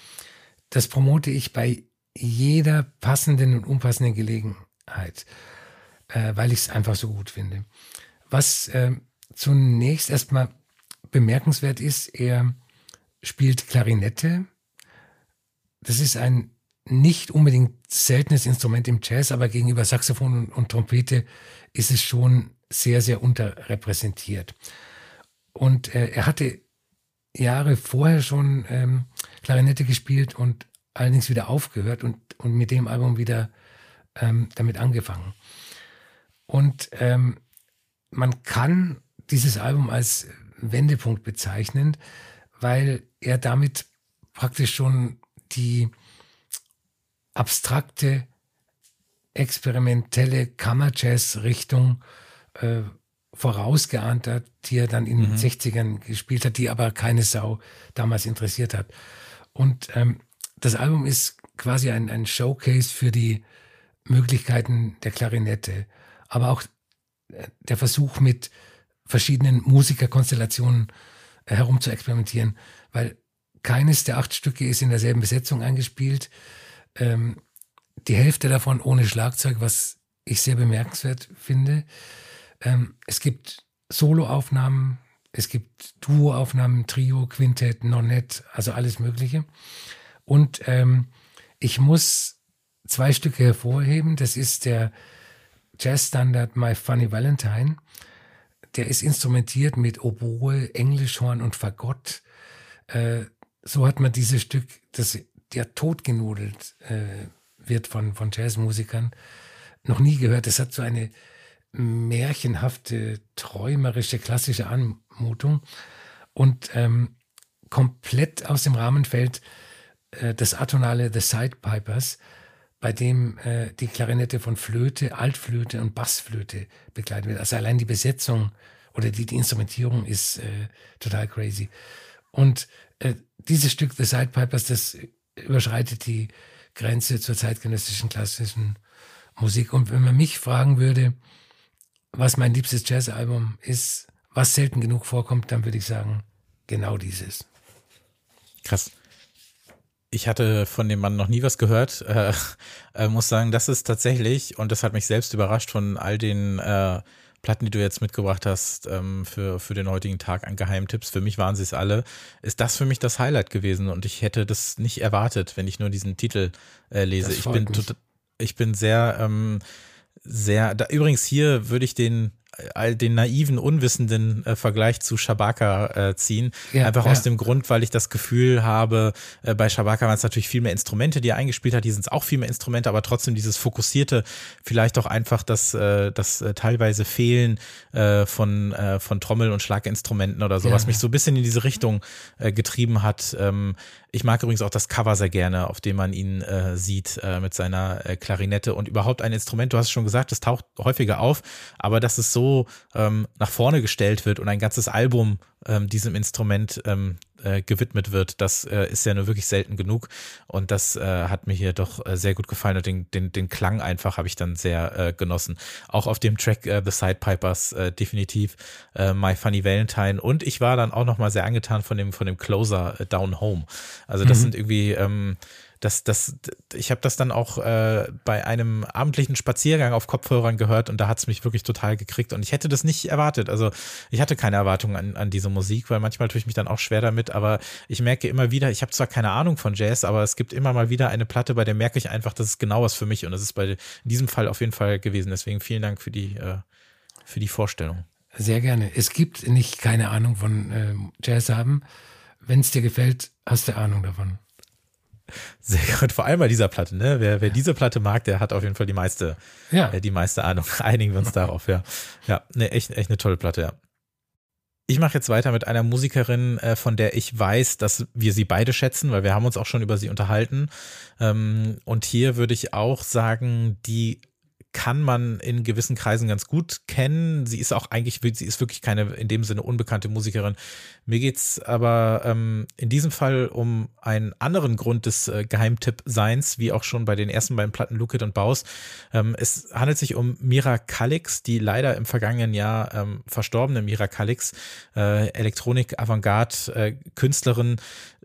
das promote ich bei jeder passenden und unpassenden Gelegenheit, äh, weil ich es einfach so gut finde. Was äh, zunächst erstmal bemerkenswert ist, er spielt Klarinette. Das ist ein nicht unbedingt seltenes Instrument im Jazz, aber gegenüber Saxophon und, und Trompete ist es schon sehr, sehr unterrepräsentiert. Und äh, er hatte Jahre vorher schon ähm, Klarinette gespielt und allerdings wieder aufgehört und, und mit dem Album wieder ähm, damit angefangen. Und ähm, man kann dieses Album als Wendepunkt bezeichnen, weil er damit praktisch schon die abstrakte, experimentelle Kammerjazz-Richtung äh, vorausgeahnt hat, die er dann in den 60ern mhm. gespielt hat, die aber keine Sau damals interessiert hat. Und ähm, das Album ist quasi ein, ein Showcase für die Möglichkeiten der Klarinette, aber auch äh, der Versuch mit verschiedenen Musikerkonstellationen äh, herum zu experimentieren, weil keines der acht Stücke ist in derselben Besetzung eingespielt. Ähm, die Hälfte davon ohne Schlagzeug, was ich sehr bemerkenswert finde. Ähm, es gibt Soloaufnahmen, es gibt Duoaufnahmen, Trio, Quintett, Nonett, also alles Mögliche. Und ähm, ich muss zwei Stücke hervorheben. Das ist der Jazzstandard My Funny Valentine. Der ist instrumentiert mit Oboe, Englischhorn und Fagott. Äh, so hat man dieses Stück, das ja totgenudelt äh, wird von, von Jazzmusikern, noch nie gehört. Das hat so eine märchenhafte, träumerische, klassische Anmutung und ähm, komplett aus dem Rahmen fällt äh, das atonale The Sidepipers, bei dem äh, die Klarinette von Flöte, Altflöte und Bassflöte begleitet wird. Also allein die Besetzung oder die, die Instrumentierung ist äh, total crazy. Und äh, dieses Stück The Sidepipers, das überschreitet die Grenze zur zeitgenössischen klassischen Musik. Und wenn man mich fragen würde, was mein liebstes Jazzalbum ist, was selten genug vorkommt, dann würde ich sagen, genau dieses. Krass. Ich hatte von dem Mann noch nie was gehört. Äh, äh, muss sagen, das ist tatsächlich, und das hat mich selbst überrascht von all den äh, Platten, die du jetzt mitgebracht hast ähm, für, für den heutigen Tag an Geheimtipps. Für mich waren sie es alle. Ist das für mich das Highlight gewesen und ich hätte das nicht erwartet, wenn ich nur diesen Titel äh, lese. Ich bin, ich bin sehr ähm, sehr, da, übrigens hier würde ich den all den naiven, unwissenden äh, Vergleich zu Shabaka äh, ziehen. Ja, Einfach ja. aus dem Grund, weil ich das Gefühl habe, äh, bei Shabaka waren es natürlich viel mehr Instrumente, die er eingespielt hat. Die sind es auch viel mehr Instrumente, aber trotzdem dieses fokussierte, vielleicht auch einfach das, äh, das äh, teilweise Fehlen äh, von, äh, von Trommel- und Schlaginstrumenten oder so, ja, was mich so ein bisschen in diese Richtung äh, getrieben hat. Ähm, ich mag übrigens auch das Cover sehr gerne, auf dem man ihn äh, sieht äh, mit seiner äh, Klarinette und überhaupt ein Instrument. Du hast es schon gesagt, das taucht häufiger auf, aber dass es so ähm, nach vorne gestellt wird und ein ganzes Album ähm, diesem Instrument ähm, äh, gewidmet wird, das äh, ist ja nur wirklich selten genug. Und das äh, hat mir hier doch äh, sehr gut gefallen und den, den, den Klang einfach habe ich dann sehr äh, genossen. Auch auf dem Track äh, The Sidepipers äh, definitiv My Funny Valentine. Und ich war dann auch nochmal sehr angetan von dem, von dem Closer Down Home. Also das mhm. sind irgendwie ähm, das, das, ich habe das dann auch äh, bei einem abendlichen Spaziergang auf Kopfhörern gehört und da hat es mich wirklich total gekriegt und ich hätte das nicht erwartet. Also ich hatte keine Erwartungen an, an diese Musik, weil manchmal tue ich mich dann auch schwer damit, aber ich merke immer wieder, ich habe zwar keine Ahnung von Jazz, aber es gibt immer mal wieder eine Platte, bei der merke ich einfach, das ist genau was für mich und das ist bei in diesem Fall auf jeden Fall gewesen. Deswegen vielen Dank für die, äh, für die Vorstellung. Sehr gerne. Es gibt nicht keine Ahnung von äh, Jazz haben. Wenn es dir gefällt, hast du Ahnung davon. Sehr gut, vor allem bei dieser Platte, ne? Wer, wer diese Platte mag, der hat auf jeden Fall die meiste, ja. äh, die meiste Ahnung. Einigen wir uns darauf, ja. Ja, ne, echt, echt eine tolle Platte, ja. Ich mache jetzt weiter mit einer Musikerin, äh, von der ich weiß, dass wir sie beide schätzen, weil wir haben uns auch schon über sie unterhalten. Ähm, und hier würde ich auch sagen, die kann man in gewissen Kreisen ganz gut kennen. Sie ist auch eigentlich, sie ist wirklich keine in dem Sinne unbekannte Musikerin. Mir geht's aber ähm, in diesem Fall um einen anderen Grund des äh, Geheimtipp-Seins, wie auch schon bei den ersten beiden Platten Look und Baus. Ähm, es handelt sich um Mira Kalix, die leider im vergangenen Jahr ähm, verstorbene Mira Kalix, äh, Elektronik-Avantgarde-Künstlerin, äh,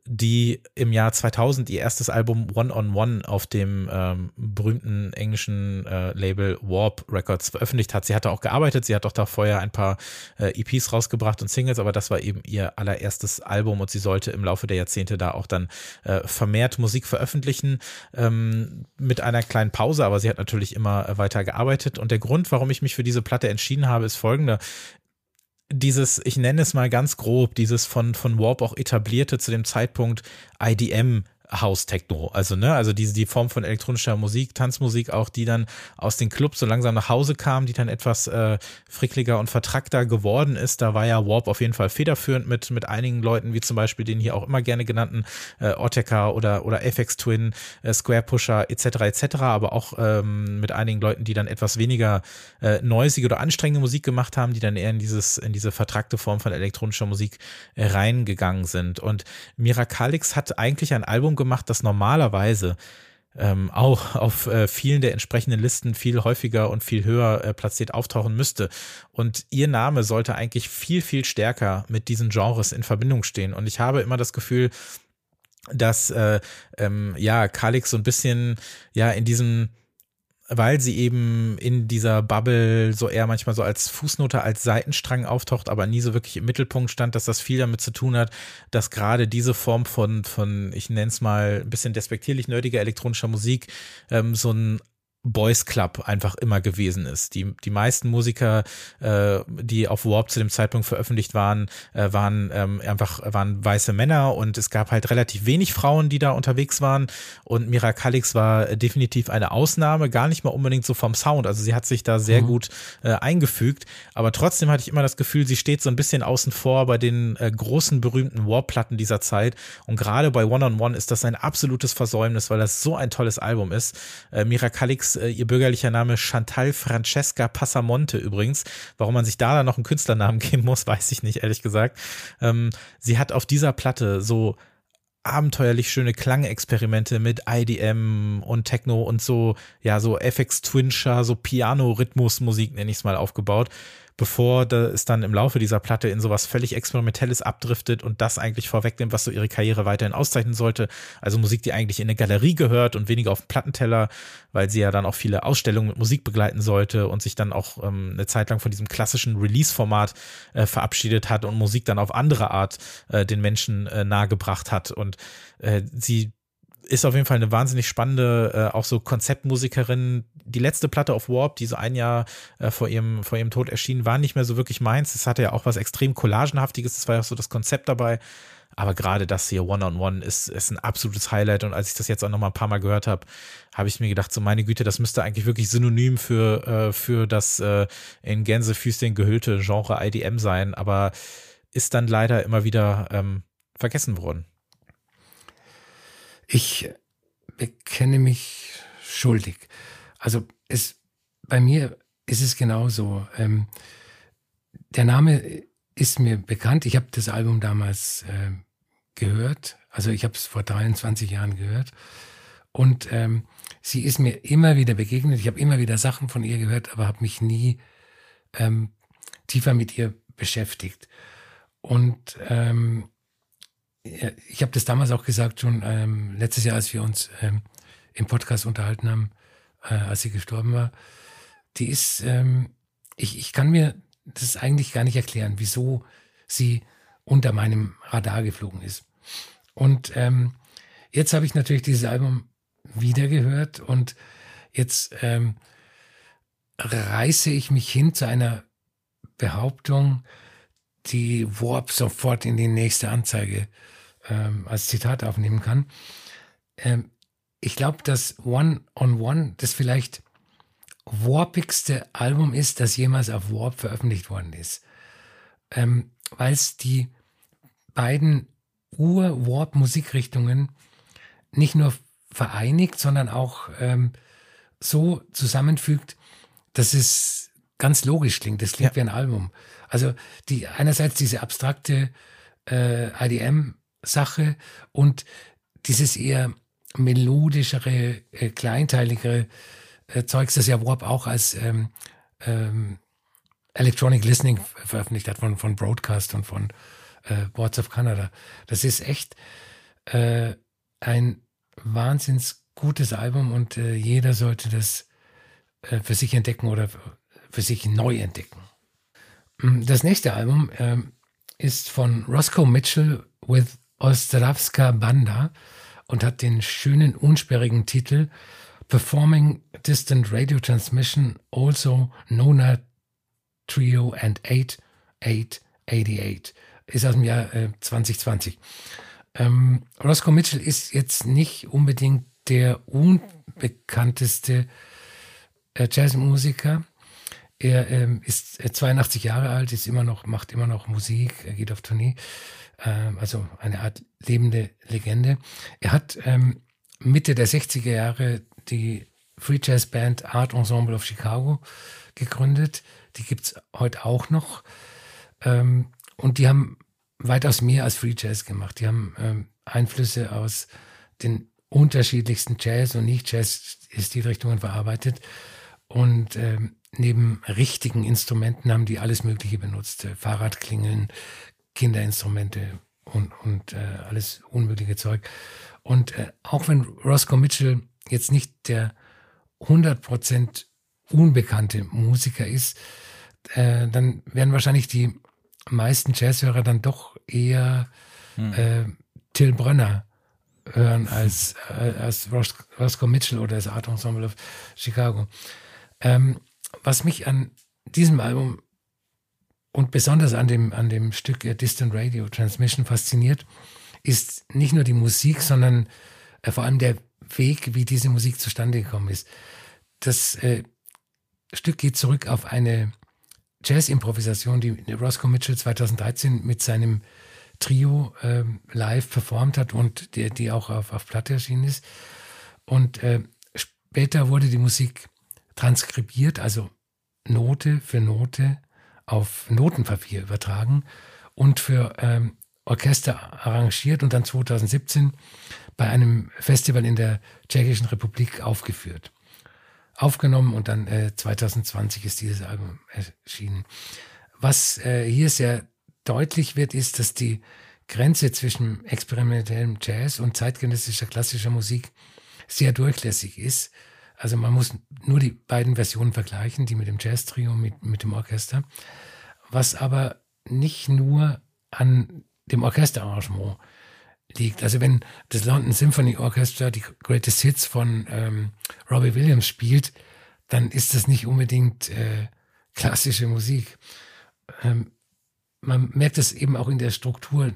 die im Jahr 2000 ihr erstes Album One on One auf dem ähm, berühmten englischen äh, Label Warp Records veröffentlicht hat. Sie hatte auch gearbeitet, sie hat auch da vorher ein paar äh, EPs rausgebracht und Singles, aber das war eben ihr allererstes Album und sie sollte im Laufe der Jahrzehnte da auch dann äh, vermehrt Musik veröffentlichen ähm, mit einer kleinen Pause, aber sie hat natürlich immer weiter gearbeitet und der Grund, warum ich mich für diese Platte entschieden habe, ist folgender dieses, ich nenne es mal ganz grob, dieses von, von Warp auch etablierte zu dem Zeitpunkt IDM House Techno. Also, ne, also diese, die Form von elektronischer Musik, Tanzmusik auch, die dann aus den Clubs so langsam nach Hause kam, die dann etwas äh, frickliger und vertrackter geworden ist. Da war ja Warp auf jeden Fall federführend mit, mit einigen Leuten, wie zum Beispiel den hier auch immer gerne genannten äh, Orteka oder, oder FX Twin, äh, Square Pusher etc. etc., aber auch ähm, mit einigen Leuten, die dann etwas weniger äh, noisige oder anstrengende Musik gemacht haben, die dann eher in dieses, in diese vertrackte Form von elektronischer Musik äh, reingegangen sind. Und Mirakalix hat eigentlich ein Album gemacht, das normalerweise ähm, auch auf äh, vielen der entsprechenden Listen viel häufiger und viel höher äh, platziert auftauchen müsste. Und ihr Name sollte eigentlich viel, viel stärker mit diesen Genres in Verbindung stehen. Und ich habe immer das Gefühl, dass äh, ähm, ja Kalix so ein bisschen ja in diesem weil sie eben in dieser Bubble so eher manchmal so als Fußnote, als Seitenstrang auftaucht, aber nie so wirklich im Mittelpunkt stand, dass das viel damit zu tun hat, dass gerade diese Form von, von ich nenne es mal ein bisschen despektierlich nerdiger elektronischer Musik, ähm, so ein Boys Club einfach immer gewesen ist. Die, die meisten Musiker, äh, die auf Warp zu dem Zeitpunkt veröffentlicht waren, äh, waren ähm, einfach waren weiße Männer und es gab halt relativ wenig Frauen, die da unterwegs waren. Und Mira Kalix war definitiv eine Ausnahme, gar nicht mal unbedingt so vom Sound. Also sie hat sich da sehr mhm. gut äh, eingefügt, aber trotzdem hatte ich immer das Gefühl, sie steht so ein bisschen außen vor bei den äh, großen berühmten Warp-Platten dieser Zeit. Und gerade bei One on One ist das ein absolutes Versäumnis, weil das so ein tolles Album ist. Äh, Mira Kalix äh, ihr bürgerlicher Name Chantal Francesca Passamonte übrigens. Warum man sich da dann noch einen Künstlernamen geben muss, weiß ich nicht, ehrlich gesagt. Ähm, sie hat auf dieser Platte so abenteuerlich schöne Klangexperimente mit IDM und Techno und so, ja, so FX Twinscher, so Piano-Rhythmus-Musik, nenne ich es mal, aufgebaut bevor es dann im Laufe dieser Platte in sowas völlig Experimentelles abdriftet und das eigentlich vorwegnimmt, was so ihre Karriere weiterhin auszeichnen sollte. Also Musik, die eigentlich in eine Galerie gehört und weniger auf den Plattenteller, weil sie ja dann auch viele Ausstellungen mit Musik begleiten sollte und sich dann auch ähm, eine Zeit lang von diesem klassischen Release-Format äh, verabschiedet hat und Musik dann auf andere Art äh, den Menschen äh, nahegebracht hat. Und äh, sie ist auf jeden Fall eine wahnsinnig spannende, äh, auch so Konzeptmusikerin. Die letzte Platte auf Warp, die so ein Jahr äh, vor, ihrem, vor ihrem Tod erschien, war nicht mehr so wirklich meins. Es hatte ja auch was extrem Collagenhaftiges, das war ja auch so das Konzept dabei. Aber gerade das hier One-on-One -on -One ist, ist ein absolutes Highlight. Und als ich das jetzt auch noch mal ein paar Mal gehört habe, habe ich mir gedacht, so meine Güte, das müsste eigentlich wirklich synonym für, äh, für das äh, in Gänsefüßchen gehüllte Genre IDM sein. Aber ist dann leider immer wieder ähm, vergessen worden. Ich bekenne mich schuldig. Also es, bei mir ist es genauso. Ähm, der Name ist mir bekannt. Ich habe das Album damals äh, gehört. Also ich habe es vor 23 Jahren gehört. Und ähm, sie ist mir immer wieder begegnet. Ich habe immer wieder Sachen von ihr gehört, aber habe mich nie ähm, tiefer mit ihr beschäftigt. Und ähm, ich habe das damals auch gesagt, schon ähm, letztes Jahr, als wir uns ähm, im Podcast unterhalten haben, äh, als sie gestorben war. Die ist, ähm, ich, ich kann mir das eigentlich gar nicht erklären, wieso sie unter meinem Radar geflogen ist. Und ähm, jetzt habe ich natürlich dieses Album wieder gehört und jetzt ähm, reiße ich mich hin zu einer Behauptung, die Warp sofort in die nächste Anzeige ähm, als Zitat aufnehmen kann. Ähm, ich glaube, dass One on One das vielleicht warpigste Album ist, das jemals auf Warp veröffentlicht worden ist. Ähm, Weil es die beiden Ur-Warp-Musikrichtungen nicht nur vereinigt, sondern auch ähm, so zusammenfügt, dass es ganz logisch klingt. Das klingt ja. wie ein Album. Also die einerseits diese abstrakte äh, IDM-Sache und dieses eher melodischere, äh, kleinteiligere äh, Zeugs, das ja Warp auch als ähm, ähm, Electronic Listening veröffentlicht hat von, von Broadcast und von äh, Boards of Canada. Das ist echt äh, ein wahnsinns gutes Album und äh, jeder sollte das äh, für sich entdecken oder für sich neu entdecken. Mm, das nächste Album äh, ist von Roscoe Mitchell with Ostravska Banda und hat den schönen, unsperrigen Titel Performing Distant Radio Transmission, also Nona Trio and 8888. Ist aus dem Jahr äh, 2020. Ähm, Roscoe Mitchell ist jetzt nicht unbedingt der unbekannteste äh, Jazzmusiker. Er ähm, ist 82 Jahre alt, ist immer noch, macht immer noch Musik, er geht auf Tournee, ähm, also eine Art lebende Legende. Er hat ähm, Mitte der 60er Jahre die Free Jazz Band Art Ensemble of Chicago gegründet. Die gibt es heute auch noch. Ähm, und die haben weitaus mehr als Free Jazz gemacht. Die haben ähm, Einflüsse aus den unterschiedlichsten Jazz- und Nicht-Jazz-Stilrichtungen verarbeitet. Und ähm, neben richtigen Instrumenten haben die alles Mögliche benutzt. Äh, Fahrradklingeln, Kinderinstrumente und, und äh, alles unmögliche Zeug. Und äh, auch wenn Roscoe Mitchell jetzt nicht der 100% unbekannte Musiker ist, äh, dann werden wahrscheinlich die meisten Jazzhörer dann doch eher hm. äh, Till Brönner hören als, äh, als Ros Roscoe Mitchell oder das Art Ensemble of Chicago. Ähm, was mich an diesem Album und besonders an dem, an dem Stück äh, Distant Radio Transmission fasziniert, ist nicht nur die Musik, sondern äh, vor allem der Weg, wie diese Musik zustande gekommen ist. Das äh, Stück geht zurück auf eine Jazz-Improvisation, die Roscoe Mitchell 2013 mit seinem Trio äh, live performt hat und die, die auch auf, auf Platte erschienen ist. Und äh, später wurde die Musik transkribiert, also Note für Note auf Notenpapier übertragen und für ähm, Orchester arrangiert und dann 2017 bei einem Festival in der Tschechischen Republik aufgeführt. Aufgenommen und dann äh, 2020 ist dieses Album erschienen. Was äh, hier sehr deutlich wird, ist, dass die Grenze zwischen experimentellem Jazz und zeitgenössischer klassischer Musik sehr durchlässig ist. Also man muss nur die beiden Versionen vergleichen, die mit dem Jazz-Trio, mit, mit dem Orchester. Was aber nicht nur an dem Orchesterarrangement liegt. Also wenn das London Symphony Orchestra die Greatest Hits von ähm, Robbie Williams spielt, dann ist das nicht unbedingt äh, klassische Musik. Ähm, man merkt es eben auch in der Struktur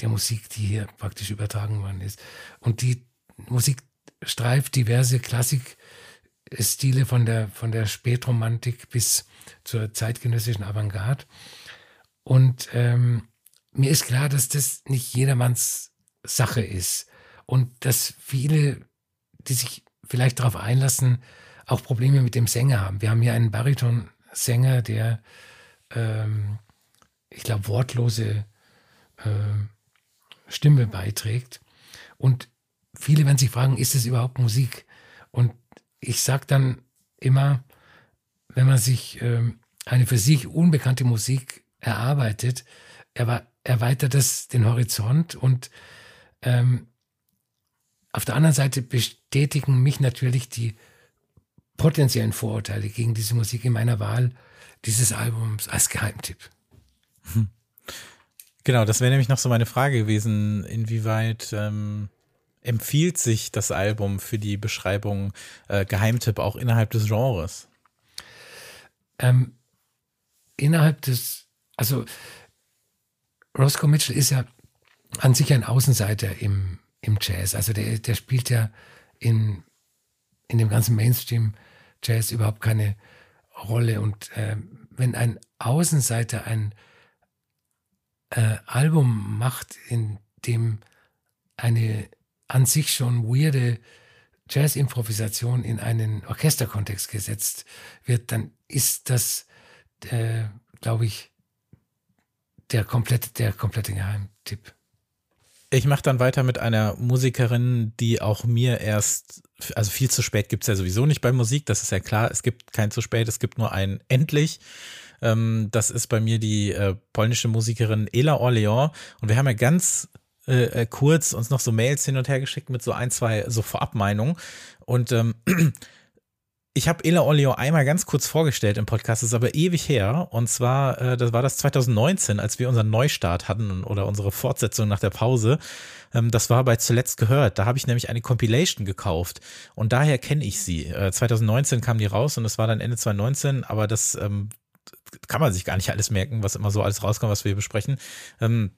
der Musik, die hier praktisch übertragen worden ist. Und die Musik streift diverse Klassikstile von der, von der Spätromantik bis zur zeitgenössischen Avantgarde. Und ähm, mir ist klar, dass das nicht jedermanns Sache ist und dass viele, die sich vielleicht darauf einlassen, auch Probleme mit dem Sänger haben. Wir haben hier einen Bariton-Sänger, der, ähm, ich glaube, wortlose äh, Stimme beiträgt. Und viele werden sich fragen, ist es überhaupt Musik? Und ich sage dann immer, wenn man sich ähm, eine für sich unbekannte Musik erarbeitet, erweitert das den Horizont und ähm, auf der anderen Seite bestätigen mich natürlich die potenziellen Vorurteile gegen diese Musik in meiner Wahl dieses Albums als Geheimtipp. Hm. Genau, das wäre nämlich noch so meine Frage gewesen, inwieweit ähm, empfiehlt sich das Album für die Beschreibung äh, Geheimtipp auch innerhalb des Genres? Ähm, innerhalb des, also Roscoe Mitchell ist ja an sich ein Außenseiter im, im Jazz. Also der, der spielt ja in, in dem ganzen Mainstream-Jazz überhaupt keine Rolle. Und äh, wenn ein Außenseiter ein äh, Album macht, in dem eine an sich schon weirde Jazz-Improvisation in einen Orchesterkontext gesetzt wird, dann ist das, äh, glaube ich, der komplette, der komplette Geheimtipp. Ich mache dann weiter mit einer Musikerin, die auch mir erst, also viel zu spät gibt es ja sowieso nicht bei Musik, das ist ja klar, es gibt kein zu spät, es gibt nur ein endlich. Ähm, das ist bei mir die äh, polnische Musikerin Ela Orleans und wir haben ja ganz äh, äh kurz uns noch so Mails hin und her geschickt mit so ein, zwei so Vorabmeinungen und ähm, ich habe Ela Olio einmal ganz kurz vorgestellt im Podcast, ist aber ewig her. Und zwar, äh, das war das 2019, als wir unseren Neustart hatten oder unsere Fortsetzung nach der Pause. Ähm, das war bei Zuletzt gehört. Da habe ich nämlich eine Compilation gekauft. Und daher kenne ich sie. Äh, 2019 kam die raus und es war dann Ende 2019, aber das ähm, kann man sich gar nicht alles merken, was immer so alles rauskommt, was wir hier besprechen. Ähm,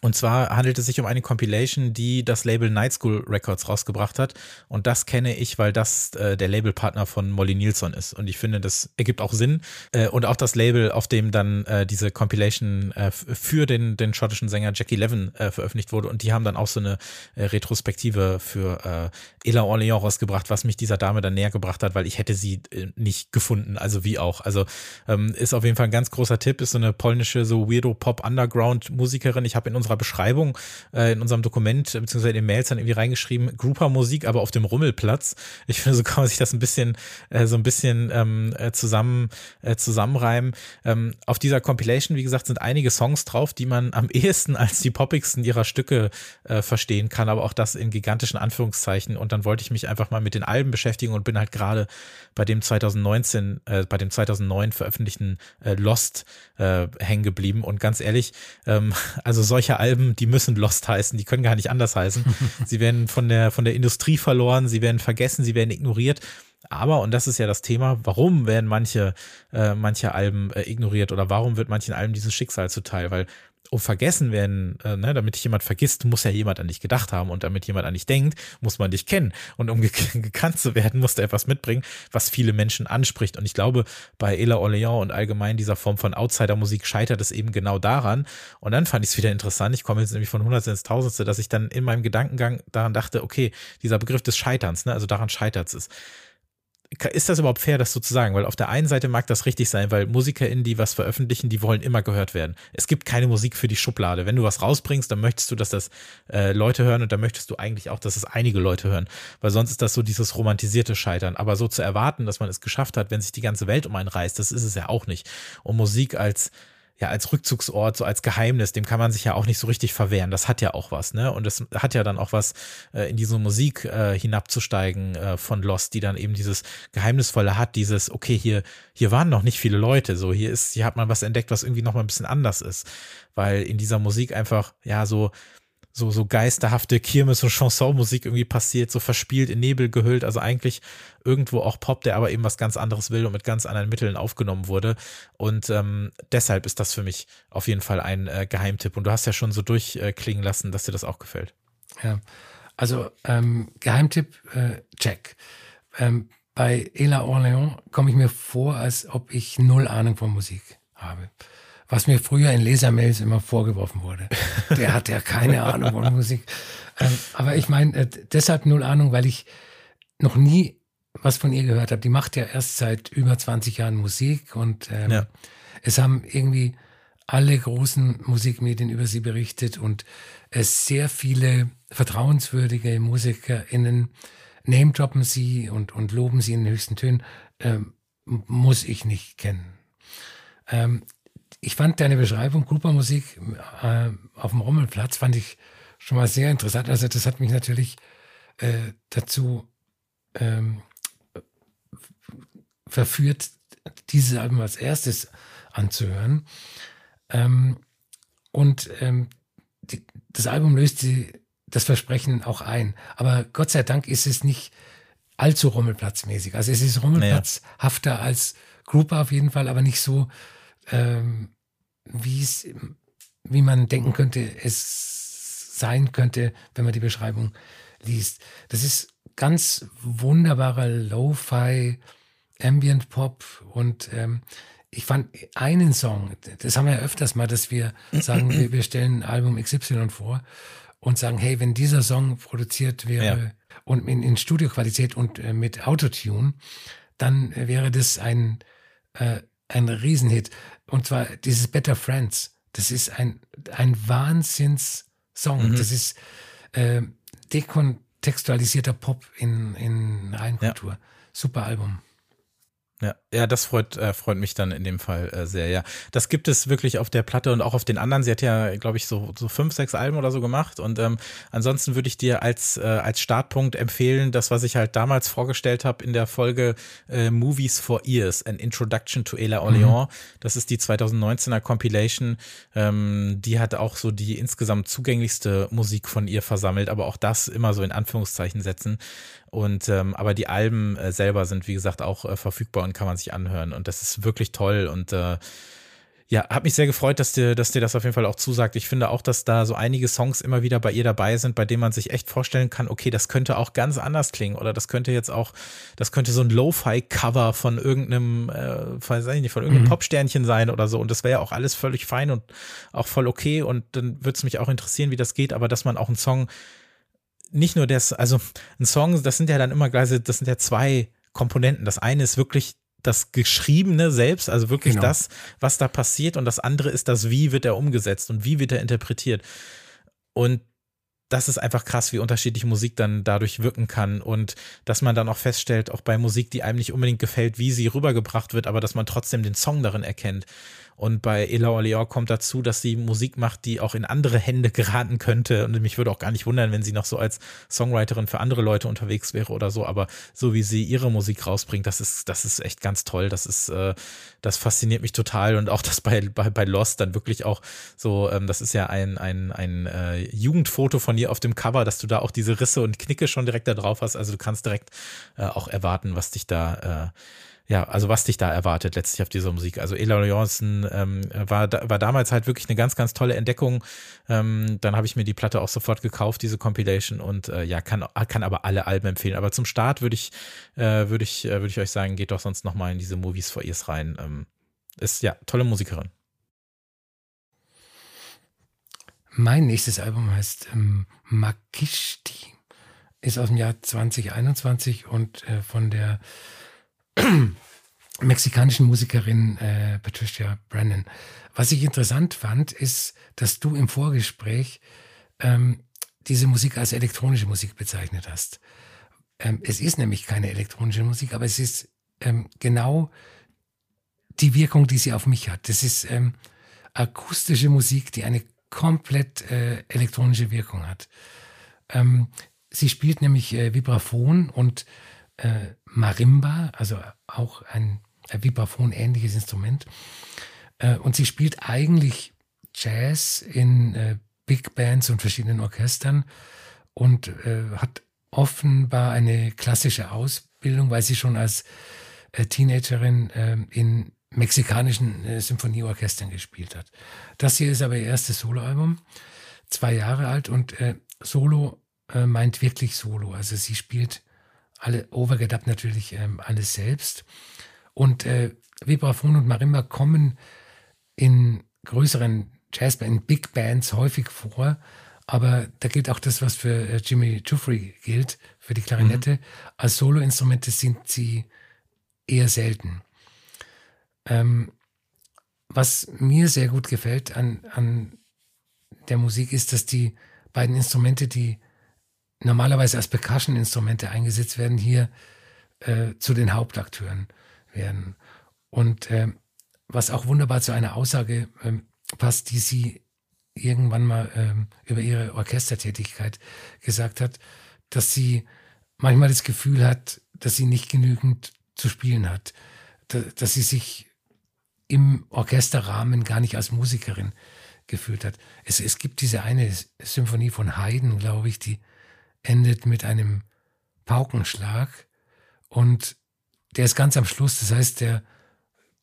und zwar handelt es sich um eine Compilation, die das Label Night School Records rausgebracht hat. Und das kenne ich, weil das äh, der Labelpartner von Molly Nielsen ist. Und ich finde, das ergibt auch Sinn. Äh, und auch das Label, auf dem dann äh, diese Compilation äh, für den, den schottischen Sänger Jackie Levin äh, veröffentlicht wurde. Und die haben dann auch so eine äh, Retrospektive für äh, Ella Orleans rausgebracht, was mich dieser Dame dann näher gebracht hat, weil ich hätte sie nicht gefunden. Also wie auch. Also ähm, ist auf jeden Fall ein ganz großer Tipp. Ist so eine polnische, so Weirdo Pop Underground Musikerin. Ich habe in unserer Beschreibung, äh, in unserem Dokument, beziehungsweise in den Mails dann irgendwie reingeschrieben, Grouper-Musik, aber auf dem Rummelplatz. Ich finde, so kann man sich das ein bisschen, äh, so ein bisschen ähm, äh, zusammen, äh, zusammenreimen. Ähm, auf dieser Compilation, wie gesagt, sind einige Songs drauf, die man am ehesten als die poppigsten ihrer Stücke äh, verstehen kann, aber auch das in gigantischen Anführungszeichen. Und dann wollte ich mich einfach mal mit den Alben beschäftigen und bin halt gerade bei dem 2019, äh, bei dem 2009 veröffentlichten äh, Lost äh, hängen geblieben. Und ganz ehrlich, ähm, also solche Alben, die müssen Lost heißen, die können gar nicht anders heißen. sie werden von der, von der Industrie verloren, sie werden vergessen, sie werden ignoriert. Aber, und das ist ja das Thema, warum werden manche, äh, manche Alben äh, ignoriert oder warum wird manchen Alben dieses Schicksal zuteil? Weil um vergessen werden, äh, ne, damit dich jemand vergisst, muss ja jemand an dich gedacht haben. Und damit jemand an dich denkt, muss man dich kennen. Und um ge gekannt zu werden, musst du etwas mitbringen, was viele Menschen anspricht. Und ich glaube, bei Ella Orleans und allgemein dieser Form von Outsider-Musik scheitert es eben genau daran. Und dann fand ich es wieder interessant, ich komme jetzt nämlich von Hundertste ins Tausendste, dass ich dann in meinem Gedankengang daran dachte, okay, dieser Begriff des Scheiterns, ne, also daran scheitert es ist das überhaupt fair, das so zu sagen? Weil auf der einen Seite mag das richtig sein, weil MusikerInnen, die was veröffentlichen, die wollen immer gehört werden. Es gibt keine Musik für die Schublade. Wenn du was rausbringst, dann möchtest du, dass das äh, Leute hören und dann möchtest du eigentlich auch, dass es einige Leute hören. Weil sonst ist das so dieses romantisierte Scheitern. Aber so zu erwarten, dass man es geschafft hat, wenn sich die ganze Welt um einen reißt, das ist es ja auch nicht. Und Musik als ja als Rückzugsort, so als Geheimnis, dem kann man sich ja auch nicht so richtig verwehren. Das hat ja auch was, ne? Und es hat ja dann auch was, äh, in diese Musik äh, hinabzusteigen äh, von Lost, die dann eben dieses Geheimnisvolle hat, dieses, okay, hier, hier waren noch nicht viele Leute, so hier ist, hier hat man was entdeckt, was irgendwie noch mal ein bisschen anders ist. Weil in dieser Musik einfach, ja, so, so, so geisterhafte Kirmes- und Chansonmusik irgendwie passiert, so verspielt in Nebel gehüllt. Also eigentlich irgendwo auch Pop, der aber eben was ganz anderes will und mit ganz anderen Mitteln aufgenommen wurde. Und ähm, deshalb ist das für mich auf jeden Fall ein äh, Geheimtipp. Und du hast ja schon so durchklingen lassen, dass dir das auch gefällt. Ja, also ähm, Geheimtipp, äh, check. Ähm, bei Ela Orléans komme ich mir vor, als ob ich null Ahnung von Musik habe was mir früher in Lesermails immer vorgeworfen wurde. Der hat ja keine Ahnung von Musik. Ähm, aber ich meine, äh, deshalb null Ahnung, weil ich noch nie was von ihr gehört habe. Die macht ja erst seit über 20 Jahren Musik und ähm, ja. es haben irgendwie alle großen Musikmedien über sie berichtet und es sehr viele vertrauenswürdige MusikerInnen name-droppen sie und, und loben sie in den höchsten Tönen, ähm, muss ich nicht kennen. Ähm, ich fand deine Beschreibung Cooper-Musik äh, auf dem Rommelplatz, fand ich schon mal sehr interessant. Also das hat mich natürlich äh, dazu ähm, verführt, dieses Album als erstes anzuhören. Ähm, und ähm, die, das Album löst die, das Versprechen auch ein. Aber Gott sei Dank ist es nicht allzu Rommelplatzmäßig. Also es ist Rommelplatzhafter naja. als Grouper auf jeden Fall, aber nicht so ähm, wie es, wie man denken könnte, es sein könnte, wenn man die Beschreibung liest. Das ist ganz wunderbarer Lo-Fi, Ambient Pop und ähm, ich fand einen Song, das haben wir ja öfters mal, dass wir sagen, wir, wir stellen Album XY vor und sagen, hey, wenn dieser Song produziert wäre ja. und in, in Studioqualität und äh, mit Autotune, dann äh, wäre das ein, äh, ein Riesenhit. Und zwar dieses Better Friends. Das ist ein, ein Wahnsinns-Song. Mhm. Das ist äh, dekontextualisierter Pop in, in Reinkultur. Ja. Super Album. Ja, ja, das freut, äh, freut mich dann in dem Fall äh, sehr, ja. Das gibt es wirklich auf der Platte und auch auf den anderen. Sie hat ja, glaube ich, so, so fünf, sechs Alben oder so gemacht. Und ähm, ansonsten würde ich dir als, äh, als Startpunkt empfehlen, das, was ich halt damals vorgestellt habe in der Folge äh, Movies for Ears, An Introduction to Ela Orleans. Mhm. Das ist die 2019er Compilation. Ähm, die hat auch so die insgesamt zugänglichste Musik von ihr versammelt, aber auch das immer so in Anführungszeichen setzen. Und ähm, aber die Alben äh, selber sind, wie gesagt, auch äh, verfügbar und kann man sich anhören. Und das ist wirklich toll. Und äh, ja, hat mich sehr gefreut, dass dir, dass dir das auf jeden Fall auch zusagt. Ich finde auch, dass da so einige Songs immer wieder bei ihr dabei sind, bei denen man sich echt vorstellen kann, okay, das könnte auch ganz anders klingen oder das könnte jetzt auch, das könnte so ein Lo-Fi-Cover von irgendeinem, äh, weiß ich nicht, von irgendeinem mhm. Popsternchen sein oder so. Und das wäre ja auch alles völlig fein und auch voll okay. Und dann würde es mich auch interessieren, wie das geht, aber dass man auch einen Song nicht nur das, also ein Song, das sind ja dann immer gleich, das sind ja zwei Komponenten. Das eine ist wirklich das Geschriebene selbst, also wirklich genau. das, was da passiert, und das andere ist das, wie wird er umgesetzt und wie wird er interpretiert. Und das ist einfach krass, wie unterschiedlich Musik dann dadurch wirken kann und dass man dann auch feststellt, auch bei Musik, die einem nicht unbedingt gefällt, wie sie rübergebracht wird, aber dass man trotzdem den Song darin erkennt. Und bei Ella Orleans kommt dazu, dass sie Musik macht, die auch in andere Hände geraten könnte. Und mich würde auch gar nicht wundern, wenn sie noch so als Songwriterin für andere Leute unterwegs wäre oder so. Aber so wie sie ihre Musik rausbringt, das ist, das ist echt ganz toll. Das ist, äh, das fasziniert mich total. Und auch das bei, bei, bei Lost dann wirklich auch so, ähm, das ist ja ein, ein, ein äh, Jugendfoto von ihr auf dem Cover, dass du da auch diese Risse und Knicke schon direkt da drauf hast. Also du kannst direkt äh, auch erwarten, was dich da äh, ja, also was dich da erwartet letztlich auf dieser Musik. Also Ella Johnson ähm, war, war damals halt wirklich eine ganz, ganz tolle Entdeckung. Ähm, dann habe ich mir die Platte auch sofort gekauft, diese Compilation und äh, ja, kann, kann aber alle Alben empfehlen. Aber zum Start würde ich, äh, würde ich, äh, würde ich euch sagen, geht doch sonst nochmal in diese Movies for Ears rein. Ähm, ist ja tolle Musikerin. Mein nächstes Album heißt ähm, Makishti, ist aus dem Jahr 2021 und äh, von der mexikanischen Musikerin äh, Patricia Brennan. Was ich interessant fand, ist, dass du im Vorgespräch ähm, diese Musik als elektronische Musik bezeichnet hast. Ähm, es ist nämlich keine elektronische Musik, aber es ist ähm, genau die Wirkung, die sie auf mich hat. Das ist ähm, akustische Musik, die eine komplett äh, elektronische Wirkung hat. Ähm, sie spielt nämlich äh, Vibraphon und äh, Marimba, also auch ein, ein Vibraphon-ähnliches Instrument. Äh, und sie spielt eigentlich Jazz in äh, Big Bands und verschiedenen Orchestern und äh, hat offenbar eine klassische Ausbildung, weil sie schon als äh, Teenagerin äh, in mexikanischen äh, Symphonieorchestern gespielt hat. Das hier ist aber ihr erstes Soloalbum, zwei Jahre alt und äh, Solo äh, meint wirklich Solo. Also sie spielt alle overgedubbt natürlich ähm, alles selbst. Und äh, Vibraphon und Marimba kommen in größeren Jazzbands, in Big Bands häufig vor. Aber da gilt auch das, was für äh, Jimmy Jeffrey gilt, für die Klarinette. Mhm. Als Soloinstrumente sind sie eher selten. Ähm, was mir sehr gut gefällt an, an der Musik ist, dass die beiden Instrumente, die normalerweise als Percussion-Instrumente eingesetzt werden, hier äh, zu den Hauptakteuren werden. Und äh, was auch wunderbar zu einer Aussage äh, passt, die sie irgendwann mal ähm, über ihre Orchestertätigkeit gesagt hat, dass sie manchmal das Gefühl hat, dass sie nicht genügend zu spielen hat, dass sie sich im Orchesterrahmen gar nicht als Musikerin gefühlt hat. Es, es gibt diese eine Symphonie von Haydn, glaube ich, die endet mit einem Paukenschlag und der ist ganz am Schluss. Das heißt, der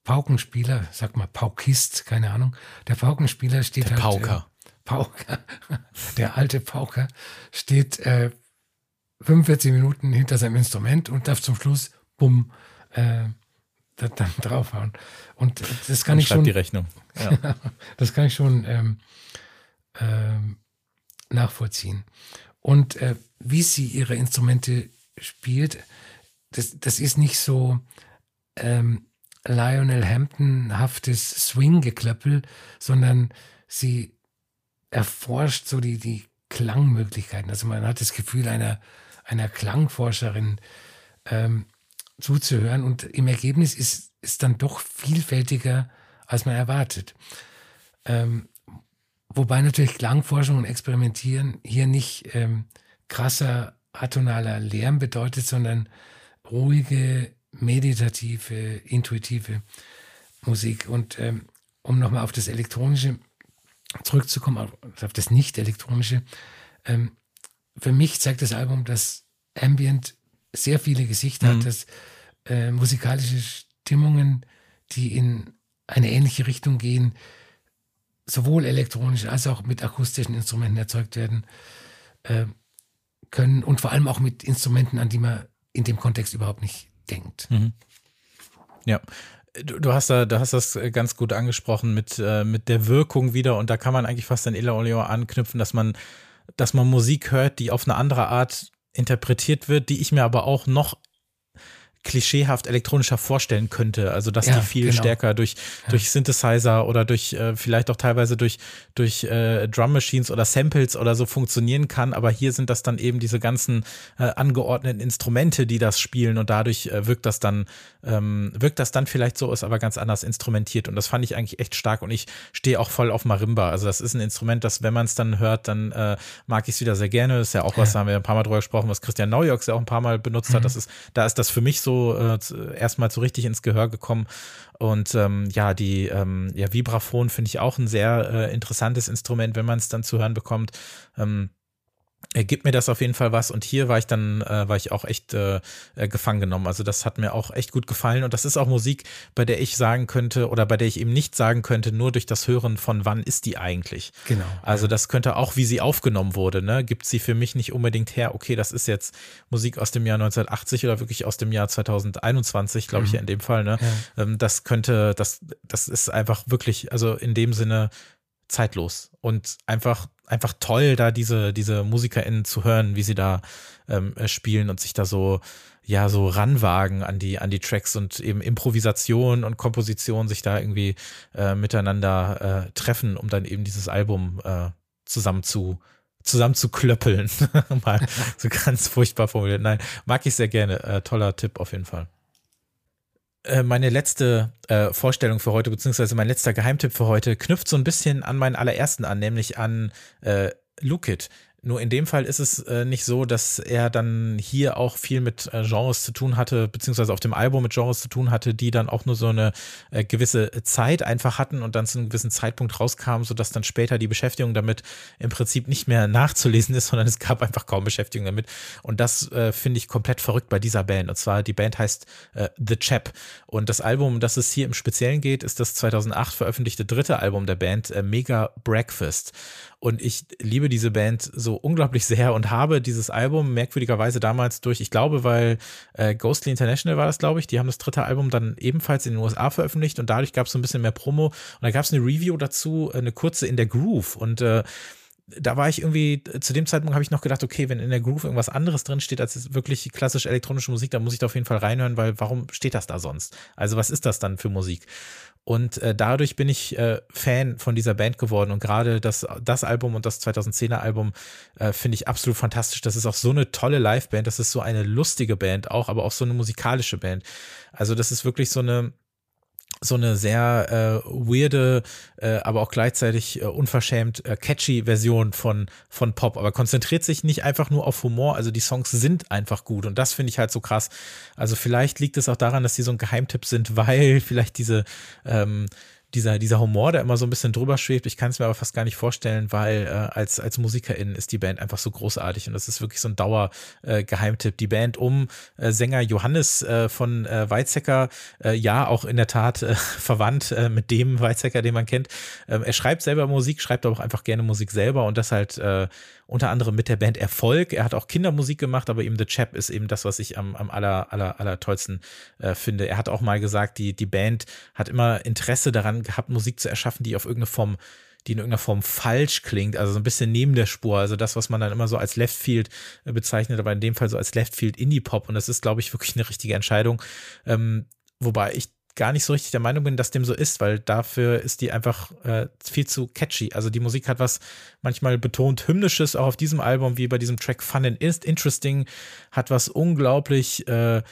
Paukenspieler, sag mal Paukist, keine Ahnung, der Paukenspieler steht der halt. Pauker. Äh, Pauker, der alte Pauker steht äh, 45 Minuten hinter seinem Instrument und darf zum Schluss, bumm, äh, dann draufhauen. Und das kann ich schon. die Rechnung. Ja. das kann ich schon ähm, ähm, nachvollziehen. Und äh, wie sie ihre Instrumente spielt, das, das ist nicht so ähm, Lionel Hampton-haftes Swing-Geklöppel, sondern sie erforscht so die, die Klangmöglichkeiten. Also man hat das Gefühl einer, einer Klangforscherin ähm, zuzuhören und im Ergebnis ist es dann doch vielfältiger, als man erwartet. Ähm, wobei natürlich Klangforschung und Experimentieren hier nicht ähm, krasser atonaler Lärm bedeutet, sondern ruhige, meditative, intuitive Musik. Und ähm, um nochmal auf das Elektronische zurückzukommen, auf das Nicht-Elektronische, ähm, für mich zeigt das Album, dass Ambient sehr viele Gesichter mhm. hat, dass äh, musikalische Stimmungen, die in eine ähnliche Richtung gehen, sowohl elektronisch als auch mit akustischen Instrumenten erzeugt werden äh, können und vor allem auch mit Instrumenten, an die man in dem Kontext überhaupt nicht denkt. Mhm. Ja. Du, du, hast da, du hast das ganz gut angesprochen mit, äh, mit der Wirkung wieder und da kann man eigentlich fast an Ella Olio anknüpfen, dass man, dass man Musik hört, die auf eine andere Art interpretiert wird, die ich mir aber auch noch klischeehaft elektronischer vorstellen könnte. Also dass ja, die viel genau. stärker durch, ja. durch Synthesizer oder durch äh, vielleicht auch teilweise durch, durch äh, Drum Machines oder Samples oder so funktionieren kann. Aber hier sind das dann eben diese ganzen äh, angeordneten Instrumente, die das spielen und dadurch äh, wirkt das dann, ähm, wirkt das dann vielleicht so, ist aber ganz anders instrumentiert. Und das fand ich eigentlich echt stark und ich stehe auch voll auf Marimba. Also das ist ein Instrument, das, wenn man es dann hört, dann äh, mag ich es wieder sehr gerne. Das ist ja auch was, da haben wir ein paar Mal drüber gesprochen, was Christian Neujorks ja auch ein paar Mal benutzt mhm. hat. Das ist, da ist das für mich so äh, erstmal so richtig ins Gehör gekommen. Und ähm, ja, die ähm, ja, Vibraphon finde ich auch ein sehr äh, interessantes Instrument, wenn man es dann zu hören bekommt. Ähm, gibt mir das auf jeden Fall was. Und hier war ich dann äh, war ich auch echt äh, äh, gefangen genommen. Also das hat mir auch echt gut gefallen. Und das ist auch Musik bei der ich sagen könnte oder bei der ich eben nicht sagen könnte nur durch das Hören von wann ist die eigentlich? Genau also das könnte auch wie sie aufgenommen wurde ne? Gibt sie für mich nicht unbedingt her okay das ist jetzt Musik aus dem Jahr 1980 oder wirklich aus dem Jahr 2021 glaube ich mhm. ja in dem Fall ne? Ja. ähm, das könnte das das ist einfach wirklich also in dem Sinne zeitlos und einfach einfach toll, da diese, diese MusikerInnen zu hören, wie sie da ähm, äh, spielen und sich da so, ja, so ranwagen an die, an die Tracks und eben Improvisation und Komposition sich da irgendwie äh, miteinander äh, treffen, um dann eben dieses Album äh, zusammen zu, zusammen zu klöppeln. Mal so ganz furchtbar formuliert. Nein, mag ich sehr gerne. Äh, toller Tipp auf jeden Fall. Äh, meine letzte äh, Vorstellung für heute, beziehungsweise mein letzter Geheimtipp für heute, knüpft so ein bisschen an meinen allerersten an, nämlich an äh, Look It. Nur in dem Fall ist es äh, nicht so, dass er dann hier auch viel mit äh, Genres zu tun hatte, beziehungsweise auf dem Album mit Genres zu tun hatte, die dann auch nur so eine äh, gewisse Zeit einfach hatten und dann zu einem gewissen Zeitpunkt rauskamen, sodass dann später die Beschäftigung damit im Prinzip nicht mehr nachzulesen ist, sondern es gab einfach kaum Beschäftigung damit. Und das äh, finde ich komplett verrückt bei dieser Band. Und zwar die Band heißt äh, The Chap. Und das Album, um das es hier im Speziellen geht, ist das 2008 veröffentlichte dritte Album der Band, äh, Mega Breakfast. Und ich liebe diese Band so unglaublich sehr und habe dieses Album merkwürdigerweise damals durch, ich glaube, weil äh, Ghostly International war das, glaube ich, die haben das dritte Album dann ebenfalls in den USA veröffentlicht und dadurch gab es so ein bisschen mehr Promo. Und da gab es eine Review dazu, eine kurze in der Groove. Und äh, da war ich irgendwie, zu dem Zeitpunkt habe ich noch gedacht, okay, wenn in der Groove irgendwas anderes drin steht als wirklich klassisch elektronische Musik, dann muss ich da auf jeden Fall reinhören, weil warum steht das da sonst? Also was ist das dann für Musik? Und äh, dadurch bin ich äh, Fan von dieser Band geworden. Und gerade das, das Album und das 2010er Album äh, finde ich absolut fantastisch. Das ist auch so eine tolle Liveband. Das ist so eine lustige Band auch, aber auch so eine musikalische Band. Also das ist wirklich so eine, so eine sehr äh, weirde, äh, aber auch gleichzeitig äh, unverschämt äh, catchy Version von, von Pop, aber konzentriert sich nicht einfach nur auf Humor, also die Songs sind einfach gut. Und das finde ich halt so krass. Also vielleicht liegt es auch daran, dass die so ein Geheimtipp sind, weil vielleicht diese ähm, dieser, dieser Humor, der immer so ein bisschen drüber schwebt. Ich kann es mir aber fast gar nicht vorstellen, weil äh, als, als Musikerin ist die Band einfach so großartig und das ist wirklich so ein Dauer-Geheimtipp. Äh, die Band um äh, Sänger Johannes äh, von äh, Weizsäcker, äh, ja, auch in der Tat äh, verwandt äh, mit dem Weizsäcker, den man kennt. Ähm, er schreibt selber Musik, schreibt aber auch einfach gerne Musik selber und das halt äh, unter anderem mit der Band Erfolg. Er hat auch Kindermusik gemacht, aber eben The Chap ist eben das, was ich am, am aller, aller, aller tollsten äh, finde. Er hat auch mal gesagt, die, die Band hat immer Interesse daran gehabt, Musik zu erschaffen, die auf irgendeine Form die in irgendeiner Form falsch klingt, also so ein bisschen neben der Spur, also das, was man dann immer so als Left Field äh, bezeichnet, aber in dem Fall so als Left Field Indie Pop und das ist, glaube ich, wirklich eine richtige Entscheidung. Ähm, wobei ich gar nicht so richtig der Meinung bin, dass dem so ist, weil dafür ist die einfach äh, viel zu catchy. Also die Musik hat was manchmal betont hymnisches, auch auf diesem Album, wie bei diesem Track Fun and Interesting, hat was unglaublich äh,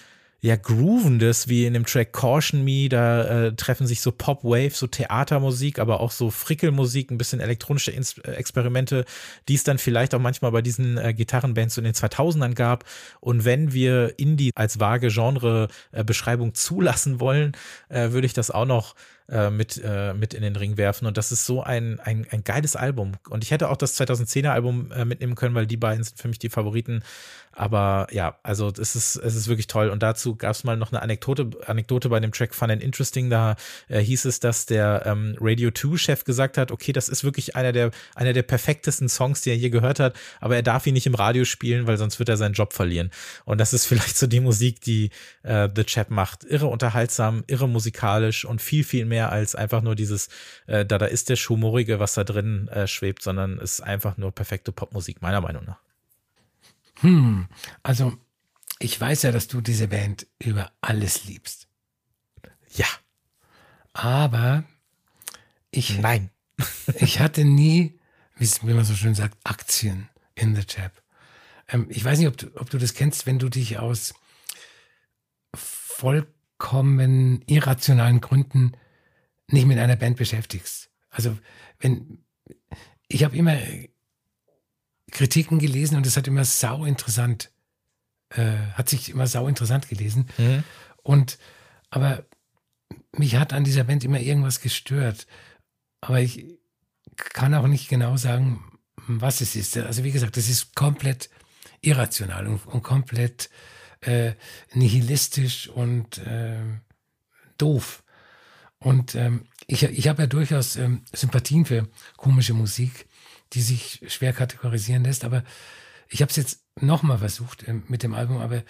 ja, Groovendes, wie in dem Track Caution Me, da äh, treffen sich so Pop-Wave, so Theatermusik, aber auch so Frickelmusik, ein bisschen elektronische Ins äh, Experimente, die es dann vielleicht auch manchmal bei diesen äh, Gitarrenbands in den 2000ern gab. Und wenn wir Indie als vage Genre-Beschreibung äh, zulassen wollen, äh, würde ich das auch noch äh, mit, äh, mit in den Ring werfen. Und das ist so ein, ein, ein geiles Album. Und ich hätte auch das 2010er Album äh, mitnehmen können, weil die beiden sind für mich die Favoriten. Aber ja, also es ist, es ist wirklich toll. Und dazu gab es mal noch eine Anekdote, Anekdote bei dem Track Fun and Interesting. Da äh, hieß es, dass der ähm, Radio 2-Chef gesagt hat, okay, das ist wirklich einer der, einer der perfektesten Songs, die er je gehört hat, aber er darf ihn nicht im Radio spielen, weil sonst wird er seinen Job verlieren. Und das ist vielleicht so die Musik, die äh, The Chap macht. Irre unterhaltsam, irre musikalisch und viel, viel mehr als einfach nur dieses, äh, da da ist der Humorige, was da drin äh, schwebt, sondern ist einfach nur perfekte Popmusik, meiner Meinung nach. Hm, also ich weiß ja, dass du diese Band über alles liebst. Ja. Aber ich. Nein. ich hatte nie, wie man so schön sagt, Aktien in The Chap. Ähm, ich weiß nicht, ob du, ob du das kennst, wenn du dich aus vollkommen irrationalen Gründen nicht mit einer Band beschäftigst. Also wenn ich habe immer Kritiken gelesen und es hat immer sau interessant, äh, hat sich immer sau interessant gelesen. Mhm. Und aber mich hat an dieser Band immer irgendwas gestört. Aber ich kann auch nicht genau sagen, was es ist. Also wie gesagt, das ist komplett irrational und, und komplett äh, nihilistisch und äh, doof. Und ähm, ich, ich habe ja durchaus ähm, Sympathien für komische Musik die sich schwer kategorisieren lässt. Aber ich habe es jetzt nochmal versucht äh, mit dem Album, aber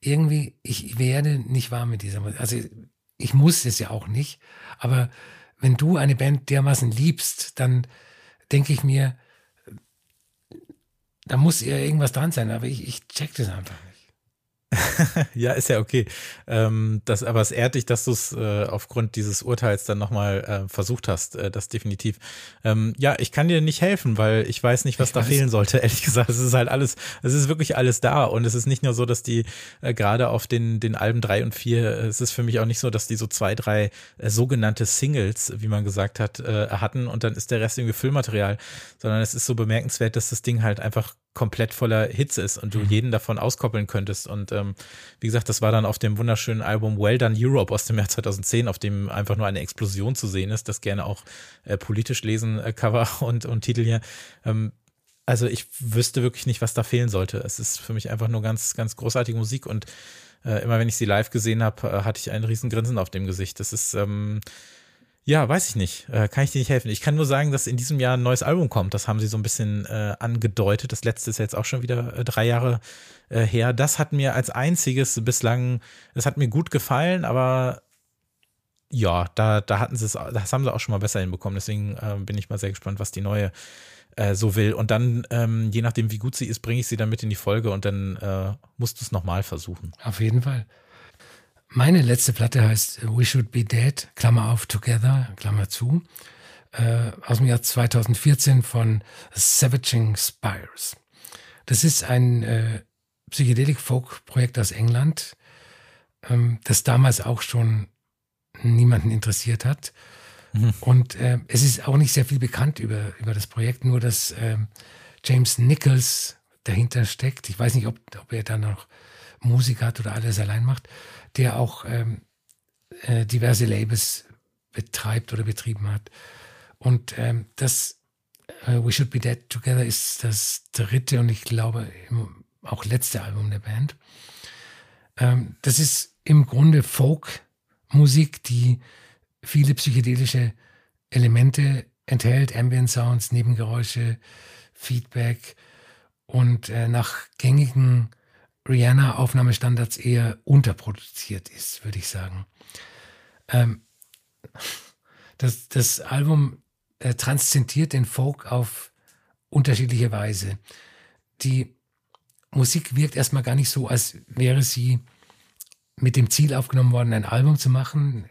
irgendwie, ich werde nicht warm mit dieser Musik. Also ich muss es ja auch nicht. Aber wenn du eine Band dermaßen liebst, dann denke ich mir, da muss ja irgendwas dran sein. Aber ich, ich check das einfach nicht. ja, ist ja okay. Ähm, das, aber es ehrt dich, dass du es äh, aufgrund dieses Urteils dann nochmal äh, versucht hast, äh, das definitiv. Ähm, ja, ich kann dir nicht helfen, weil ich weiß nicht, was ich da weiß. fehlen sollte, ehrlich gesagt. Es ist halt alles, es ist wirklich alles da und es ist nicht nur so, dass die äh, gerade auf den, den Alben drei und vier, äh, es ist für mich auch nicht so, dass die so zwei, drei äh, sogenannte Singles, wie man gesagt hat, äh, hatten und dann ist der Rest irgendwie Füllmaterial, sondern es ist so bemerkenswert, dass das Ding halt einfach komplett voller Hits ist und du mhm. jeden davon auskoppeln könntest. Und ähm, wie gesagt, das war dann auf dem wunderschönen Album Well Done Europe aus dem Jahr 2010, auf dem einfach nur eine Explosion zu sehen ist, das gerne auch äh, politisch lesen, äh, Cover und, und Titel hier. Ähm, also ich wüsste wirklich nicht, was da fehlen sollte. Es ist für mich einfach nur ganz, ganz großartige Musik und äh, immer wenn ich sie live gesehen habe, äh, hatte ich ein riesen Grinsen auf dem Gesicht. Das ist ähm, ja, weiß ich nicht. Äh, kann ich dir nicht helfen. Ich kann nur sagen, dass in diesem Jahr ein neues Album kommt. Das haben sie so ein bisschen äh, angedeutet. Das letzte ist jetzt auch schon wieder äh, drei Jahre äh, her. Das hat mir als einziges bislang, das hat mir gut gefallen, aber ja, da, da hatten sie es, das haben sie auch schon mal besser hinbekommen. Deswegen äh, bin ich mal sehr gespannt, was die neue äh, so will. Und dann, ähm, je nachdem, wie gut sie ist, bringe ich sie dann mit in die Folge und dann musst du es nochmal versuchen. Auf jeden Fall. Meine letzte Platte heißt We Should Be Dead, Klammer auf, Together, Klammer zu, äh, aus dem Jahr 2014 von Savaging Spires. Das ist ein äh, Psychedelic-Folk-Projekt aus England, ähm, das damals auch schon niemanden interessiert hat. Mhm. Und äh, es ist auch nicht sehr viel bekannt über, über das Projekt, nur dass äh, James Nichols dahinter steckt. Ich weiß nicht, ob, ob er da noch Musik hat oder alles allein macht der auch ähm, äh, diverse Labels betreibt oder betrieben hat. Und ähm, das äh, We Should Be Dead Together ist das dritte und ich glaube auch letzte Album der Band. Ähm, das ist im Grunde Folk-Musik, die viele psychedelische Elemente enthält, Ambient Sounds, Nebengeräusche, Feedback und äh, nach gängigen Rihanna-Aufnahmestandards eher unterproduziert ist, würde ich sagen. Ähm, das, das Album äh, transzendiert den Folk auf unterschiedliche Weise. Die Musik wirkt erstmal gar nicht so, als wäre sie mit dem Ziel aufgenommen worden, ein Album zu machen.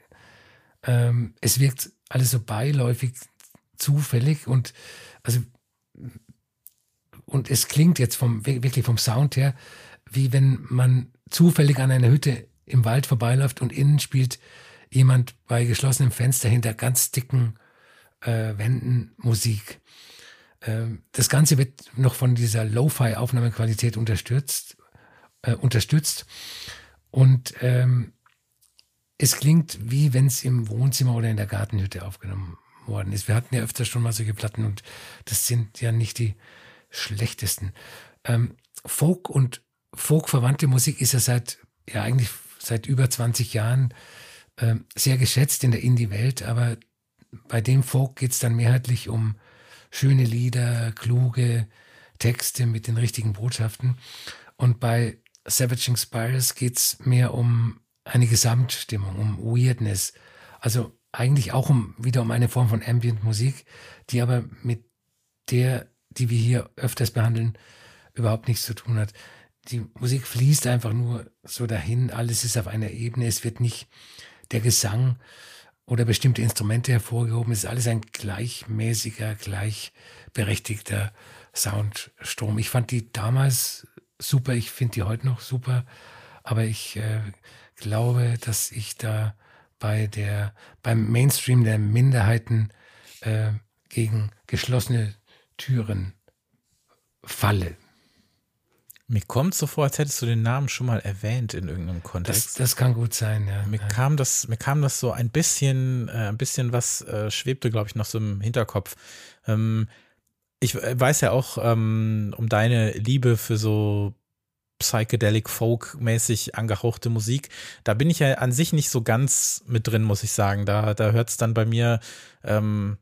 Ähm, es wirkt alles so beiläufig, zufällig und also und es klingt jetzt vom wirklich vom Sound her wie wenn man zufällig an einer Hütte im Wald vorbeiläuft und innen spielt jemand bei geschlossenem Fenster hinter ganz dicken äh, Wänden Musik. Ähm, das Ganze wird noch von dieser Lo-Fi-Aufnahmequalität unterstützt, äh, unterstützt. Und ähm, es klingt wie wenn es im Wohnzimmer oder in der Gartenhütte aufgenommen worden ist. Wir hatten ja öfter schon mal solche Platten und das sind ja nicht die schlechtesten. Ähm, Folk und Folk-verwandte Musik ist ja seit, ja eigentlich seit über 20 Jahren äh, sehr geschätzt in der Indie-Welt, aber bei dem Folk geht es dann mehrheitlich um schöne Lieder, kluge Texte mit den richtigen Botschaften. Und bei Savaging Spires geht es mehr um eine Gesamtstimmung, um Weirdness. Also eigentlich auch um, wieder um eine Form von Ambient Musik, die aber mit der, die wir hier öfters behandeln, überhaupt nichts zu tun hat die Musik fließt einfach nur so dahin, alles ist auf einer Ebene, es wird nicht der Gesang oder bestimmte Instrumente hervorgehoben, es ist alles ein gleichmäßiger, gleichberechtigter Soundstrom. Ich fand die damals super, ich finde die heute noch super, aber ich äh, glaube, dass ich da bei der, beim Mainstream der Minderheiten äh, gegen geschlossene Türen falle. Mir kommt so vor, als hättest du den Namen schon mal erwähnt in irgendeinem Kontext. Das, das kann gut sein, ja. Mir ja. kam das, mir kam das so ein bisschen, äh, ein bisschen was äh, schwebte, glaube ich, noch so im Hinterkopf. Ähm, ich weiß ja auch ähm, um deine Liebe für so psychedelic folk mäßig angehauchte Musik. Da bin ich ja an sich nicht so ganz mit drin, muss ich sagen. Da, da hört es dann bei mir ähm,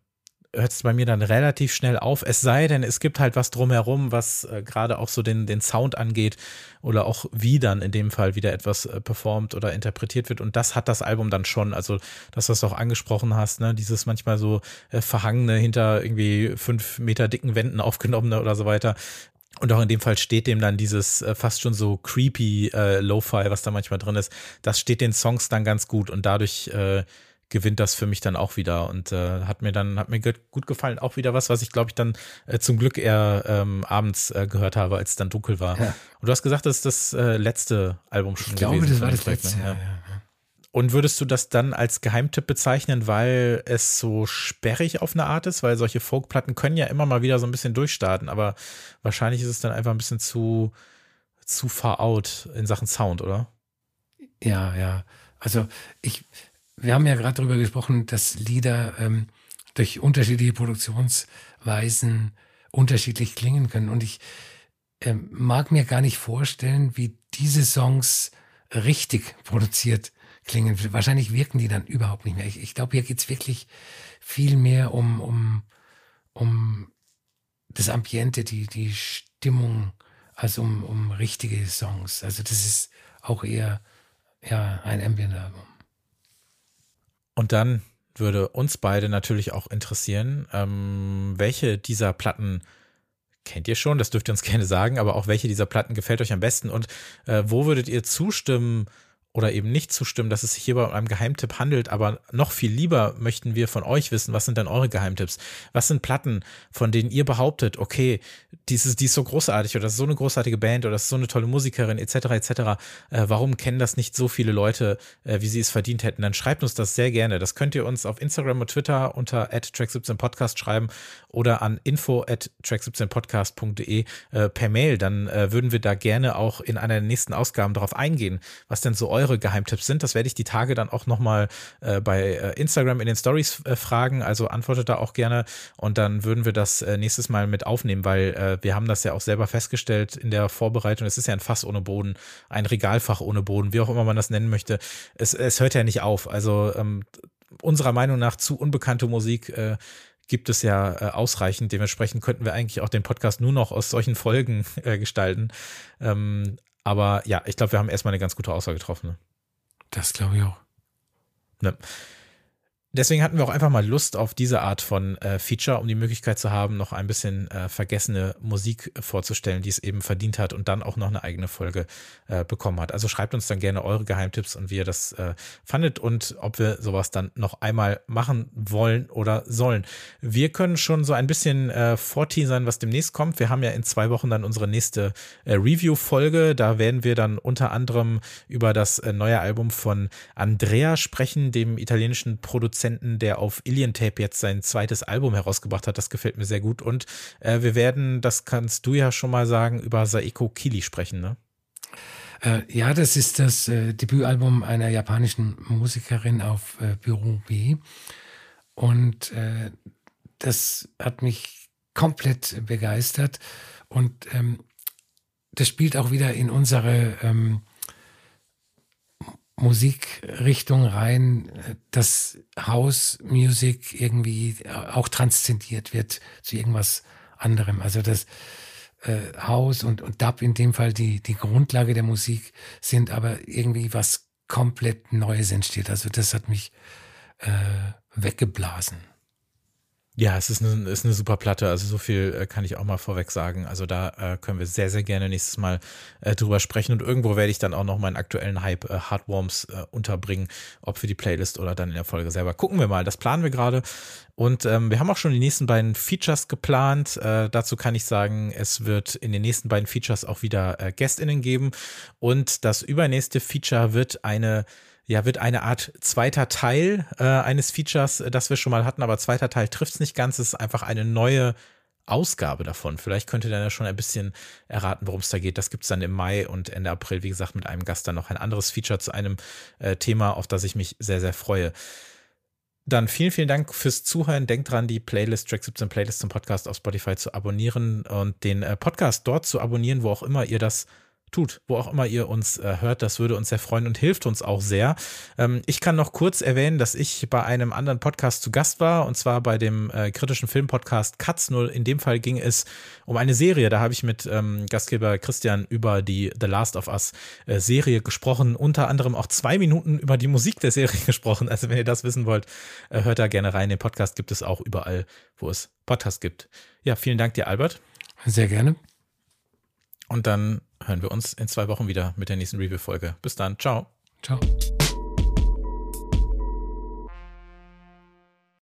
hört es bei mir dann relativ schnell auf. Es sei denn, es gibt halt was drumherum, was äh, gerade auch so den, den Sound angeht oder auch wie dann in dem Fall wieder etwas äh, performt oder interpretiert wird. Und das hat das Album dann schon. Also das, was du auch angesprochen hast, ne, dieses manchmal so äh, verhangene hinter irgendwie fünf Meter dicken Wänden aufgenommene oder so weiter. Und auch in dem Fall steht dem dann dieses äh, fast schon so creepy äh, Lo-Fi, was da manchmal drin ist, das steht den Songs dann ganz gut und dadurch äh, gewinnt das für mich dann auch wieder und äh, hat mir dann hat mir gut gefallen auch wieder was was ich glaube ich dann äh, zum Glück eher ähm, abends äh, gehört habe als es dann dunkel war ja. und du hast gesagt das ist das äh, letzte Album schon ich glaube das war das letzte ne? ja. Ja, Und würdest du das dann als Geheimtipp bezeichnen, weil es so sperrig auf eine Art ist? Weil solche Folkplatten können ja immer mal wieder so ein bisschen durchstarten, aber wahrscheinlich ist es dann einfach ein bisschen zu, zu far out in Sachen Sound, oder? Ja, ja. Also ich, wir haben ja gerade darüber gesprochen, dass Lieder ähm, durch unterschiedliche Produktionsweisen unterschiedlich klingen können. Und ich ähm, mag mir gar nicht vorstellen, wie diese Songs richtig produziert klingen. Wahrscheinlich wirken die dann überhaupt nicht mehr. Ich, ich glaube, hier geht's wirklich viel mehr um, um, um das Ambiente, die, die Stimmung, als um, um richtige Songs. Also das ist auch eher ja, ein Ambient-Album. Und dann würde uns beide natürlich auch interessieren, ähm, welche dieser Platten kennt ihr schon, das dürft ihr uns gerne sagen, aber auch welche dieser Platten gefällt euch am besten? Und äh, wo würdet ihr zustimmen, oder eben nicht zustimmen, dass es sich hierbei um einen Geheimtipp handelt, aber noch viel lieber möchten wir von euch wissen, was sind denn eure Geheimtipps? Was sind Platten, von denen ihr behauptet, okay, dieses, die ist so großartig oder das ist so eine großartige Band oder das ist so eine tolle Musikerin etc. etc. Äh, warum kennen das nicht so viele Leute, äh, wie sie es verdient hätten? Dann schreibt uns das sehr gerne. Das könnt ihr uns auf Instagram und Twitter unter track17podcast schreiben oder an info at track17podcast.de äh, per Mail. Dann äh, würden wir da gerne auch in einer der nächsten Ausgaben darauf eingehen, was denn so eure eure Geheimtipps sind. Das werde ich die Tage dann auch nochmal äh, bei äh, Instagram in den Stories äh, fragen. Also antwortet da auch gerne und dann würden wir das äh, nächstes Mal mit aufnehmen, weil äh, wir haben das ja auch selber festgestellt in der Vorbereitung. Es ist ja ein Fass ohne Boden, ein Regalfach ohne Boden, wie auch immer man das nennen möchte. Es, es hört ja nicht auf. Also ähm, unserer Meinung nach zu unbekannte Musik äh, gibt es ja äh, ausreichend. Dementsprechend könnten wir eigentlich auch den Podcast nur noch aus solchen Folgen äh, gestalten. Ähm, aber ja, ich glaube, wir haben erstmal eine ganz gute Auswahl getroffen. Ne? Das glaube ich auch. Ne. Deswegen hatten wir auch einfach mal Lust auf diese Art von äh, Feature, um die Möglichkeit zu haben, noch ein bisschen äh, vergessene Musik vorzustellen, die es eben verdient hat und dann auch noch eine eigene Folge äh, bekommen hat. Also schreibt uns dann gerne eure Geheimtipps und wie ihr das äh, fandet und ob wir sowas dann noch einmal machen wollen oder sollen. Wir können schon so ein bisschen äh, vorteasern, was demnächst kommt. Wir haben ja in zwei Wochen dann unsere nächste äh, Review-Folge. Da werden wir dann unter anderem über das äh, neue Album von Andrea sprechen, dem italienischen Produzenten Produzenten, der auf Alien Tape jetzt sein zweites Album herausgebracht hat. Das gefällt mir sehr gut. Und äh, wir werden, das kannst du ja schon mal sagen, über Saeko Kili sprechen, ne? Äh, ja, das ist das äh, Debütalbum einer japanischen Musikerin auf äh, Büro B. Und äh, das hat mich komplett begeistert. Und ähm, das spielt auch wieder in unsere ähm, Musikrichtung rein, dass House Music irgendwie auch transzendiert wird zu irgendwas anderem. Also das äh, House und, und Dub in dem Fall die, die Grundlage der Musik sind, aber irgendwie was komplett Neues entsteht. Also das hat mich äh, weggeblasen. Ja, es ist eine, ist eine super Platte. Also so viel äh, kann ich auch mal vorweg sagen. Also da äh, können wir sehr, sehr gerne nächstes Mal äh, drüber sprechen. Und irgendwo werde ich dann auch noch meinen aktuellen Hype äh, Hardworms äh, unterbringen, ob für die Playlist oder dann in der Folge selber. Gucken wir mal. Das planen wir gerade. Und ähm, wir haben auch schon die nächsten beiden Features geplant. Äh, dazu kann ich sagen, es wird in den nächsten beiden Features auch wieder GästInnen geben. Und das übernächste Feature wird eine ja, wird eine Art zweiter Teil äh, eines Features, äh, das wir schon mal hatten, aber zweiter Teil trifft es nicht ganz. Es ist einfach eine neue Ausgabe davon. Vielleicht könnt ihr dann ja schon ein bisschen erraten, worum es da geht. Das gibt es dann im Mai und Ende April, wie gesagt, mit einem Gast dann noch ein anderes Feature zu einem äh, Thema, auf das ich mich sehr, sehr freue. Dann vielen, vielen Dank fürs Zuhören. Denkt dran, die Playlist, Track 17 Playlist zum Podcast auf Spotify zu abonnieren und den äh, Podcast dort zu abonnieren, wo auch immer ihr das tut, wo auch immer ihr uns äh, hört. Das würde uns sehr freuen und hilft uns auch sehr. Ähm, ich kann noch kurz erwähnen, dass ich bei einem anderen Podcast zu Gast war und zwar bei dem äh, kritischen Filmpodcast Katz. Nur in dem Fall ging es um eine Serie. Da habe ich mit ähm, Gastgeber Christian über die The Last of Us äh, Serie gesprochen, unter anderem auch zwei Minuten über die Musik der Serie gesprochen. Also wenn ihr das wissen wollt, äh, hört da gerne rein. Den Podcast gibt es auch überall, wo es Podcasts gibt. Ja, vielen Dank dir, Albert. Sehr gerne. Und dann hören wir uns in zwei Wochen wieder mit der nächsten Review-Folge. Bis dann. Ciao. Ciao.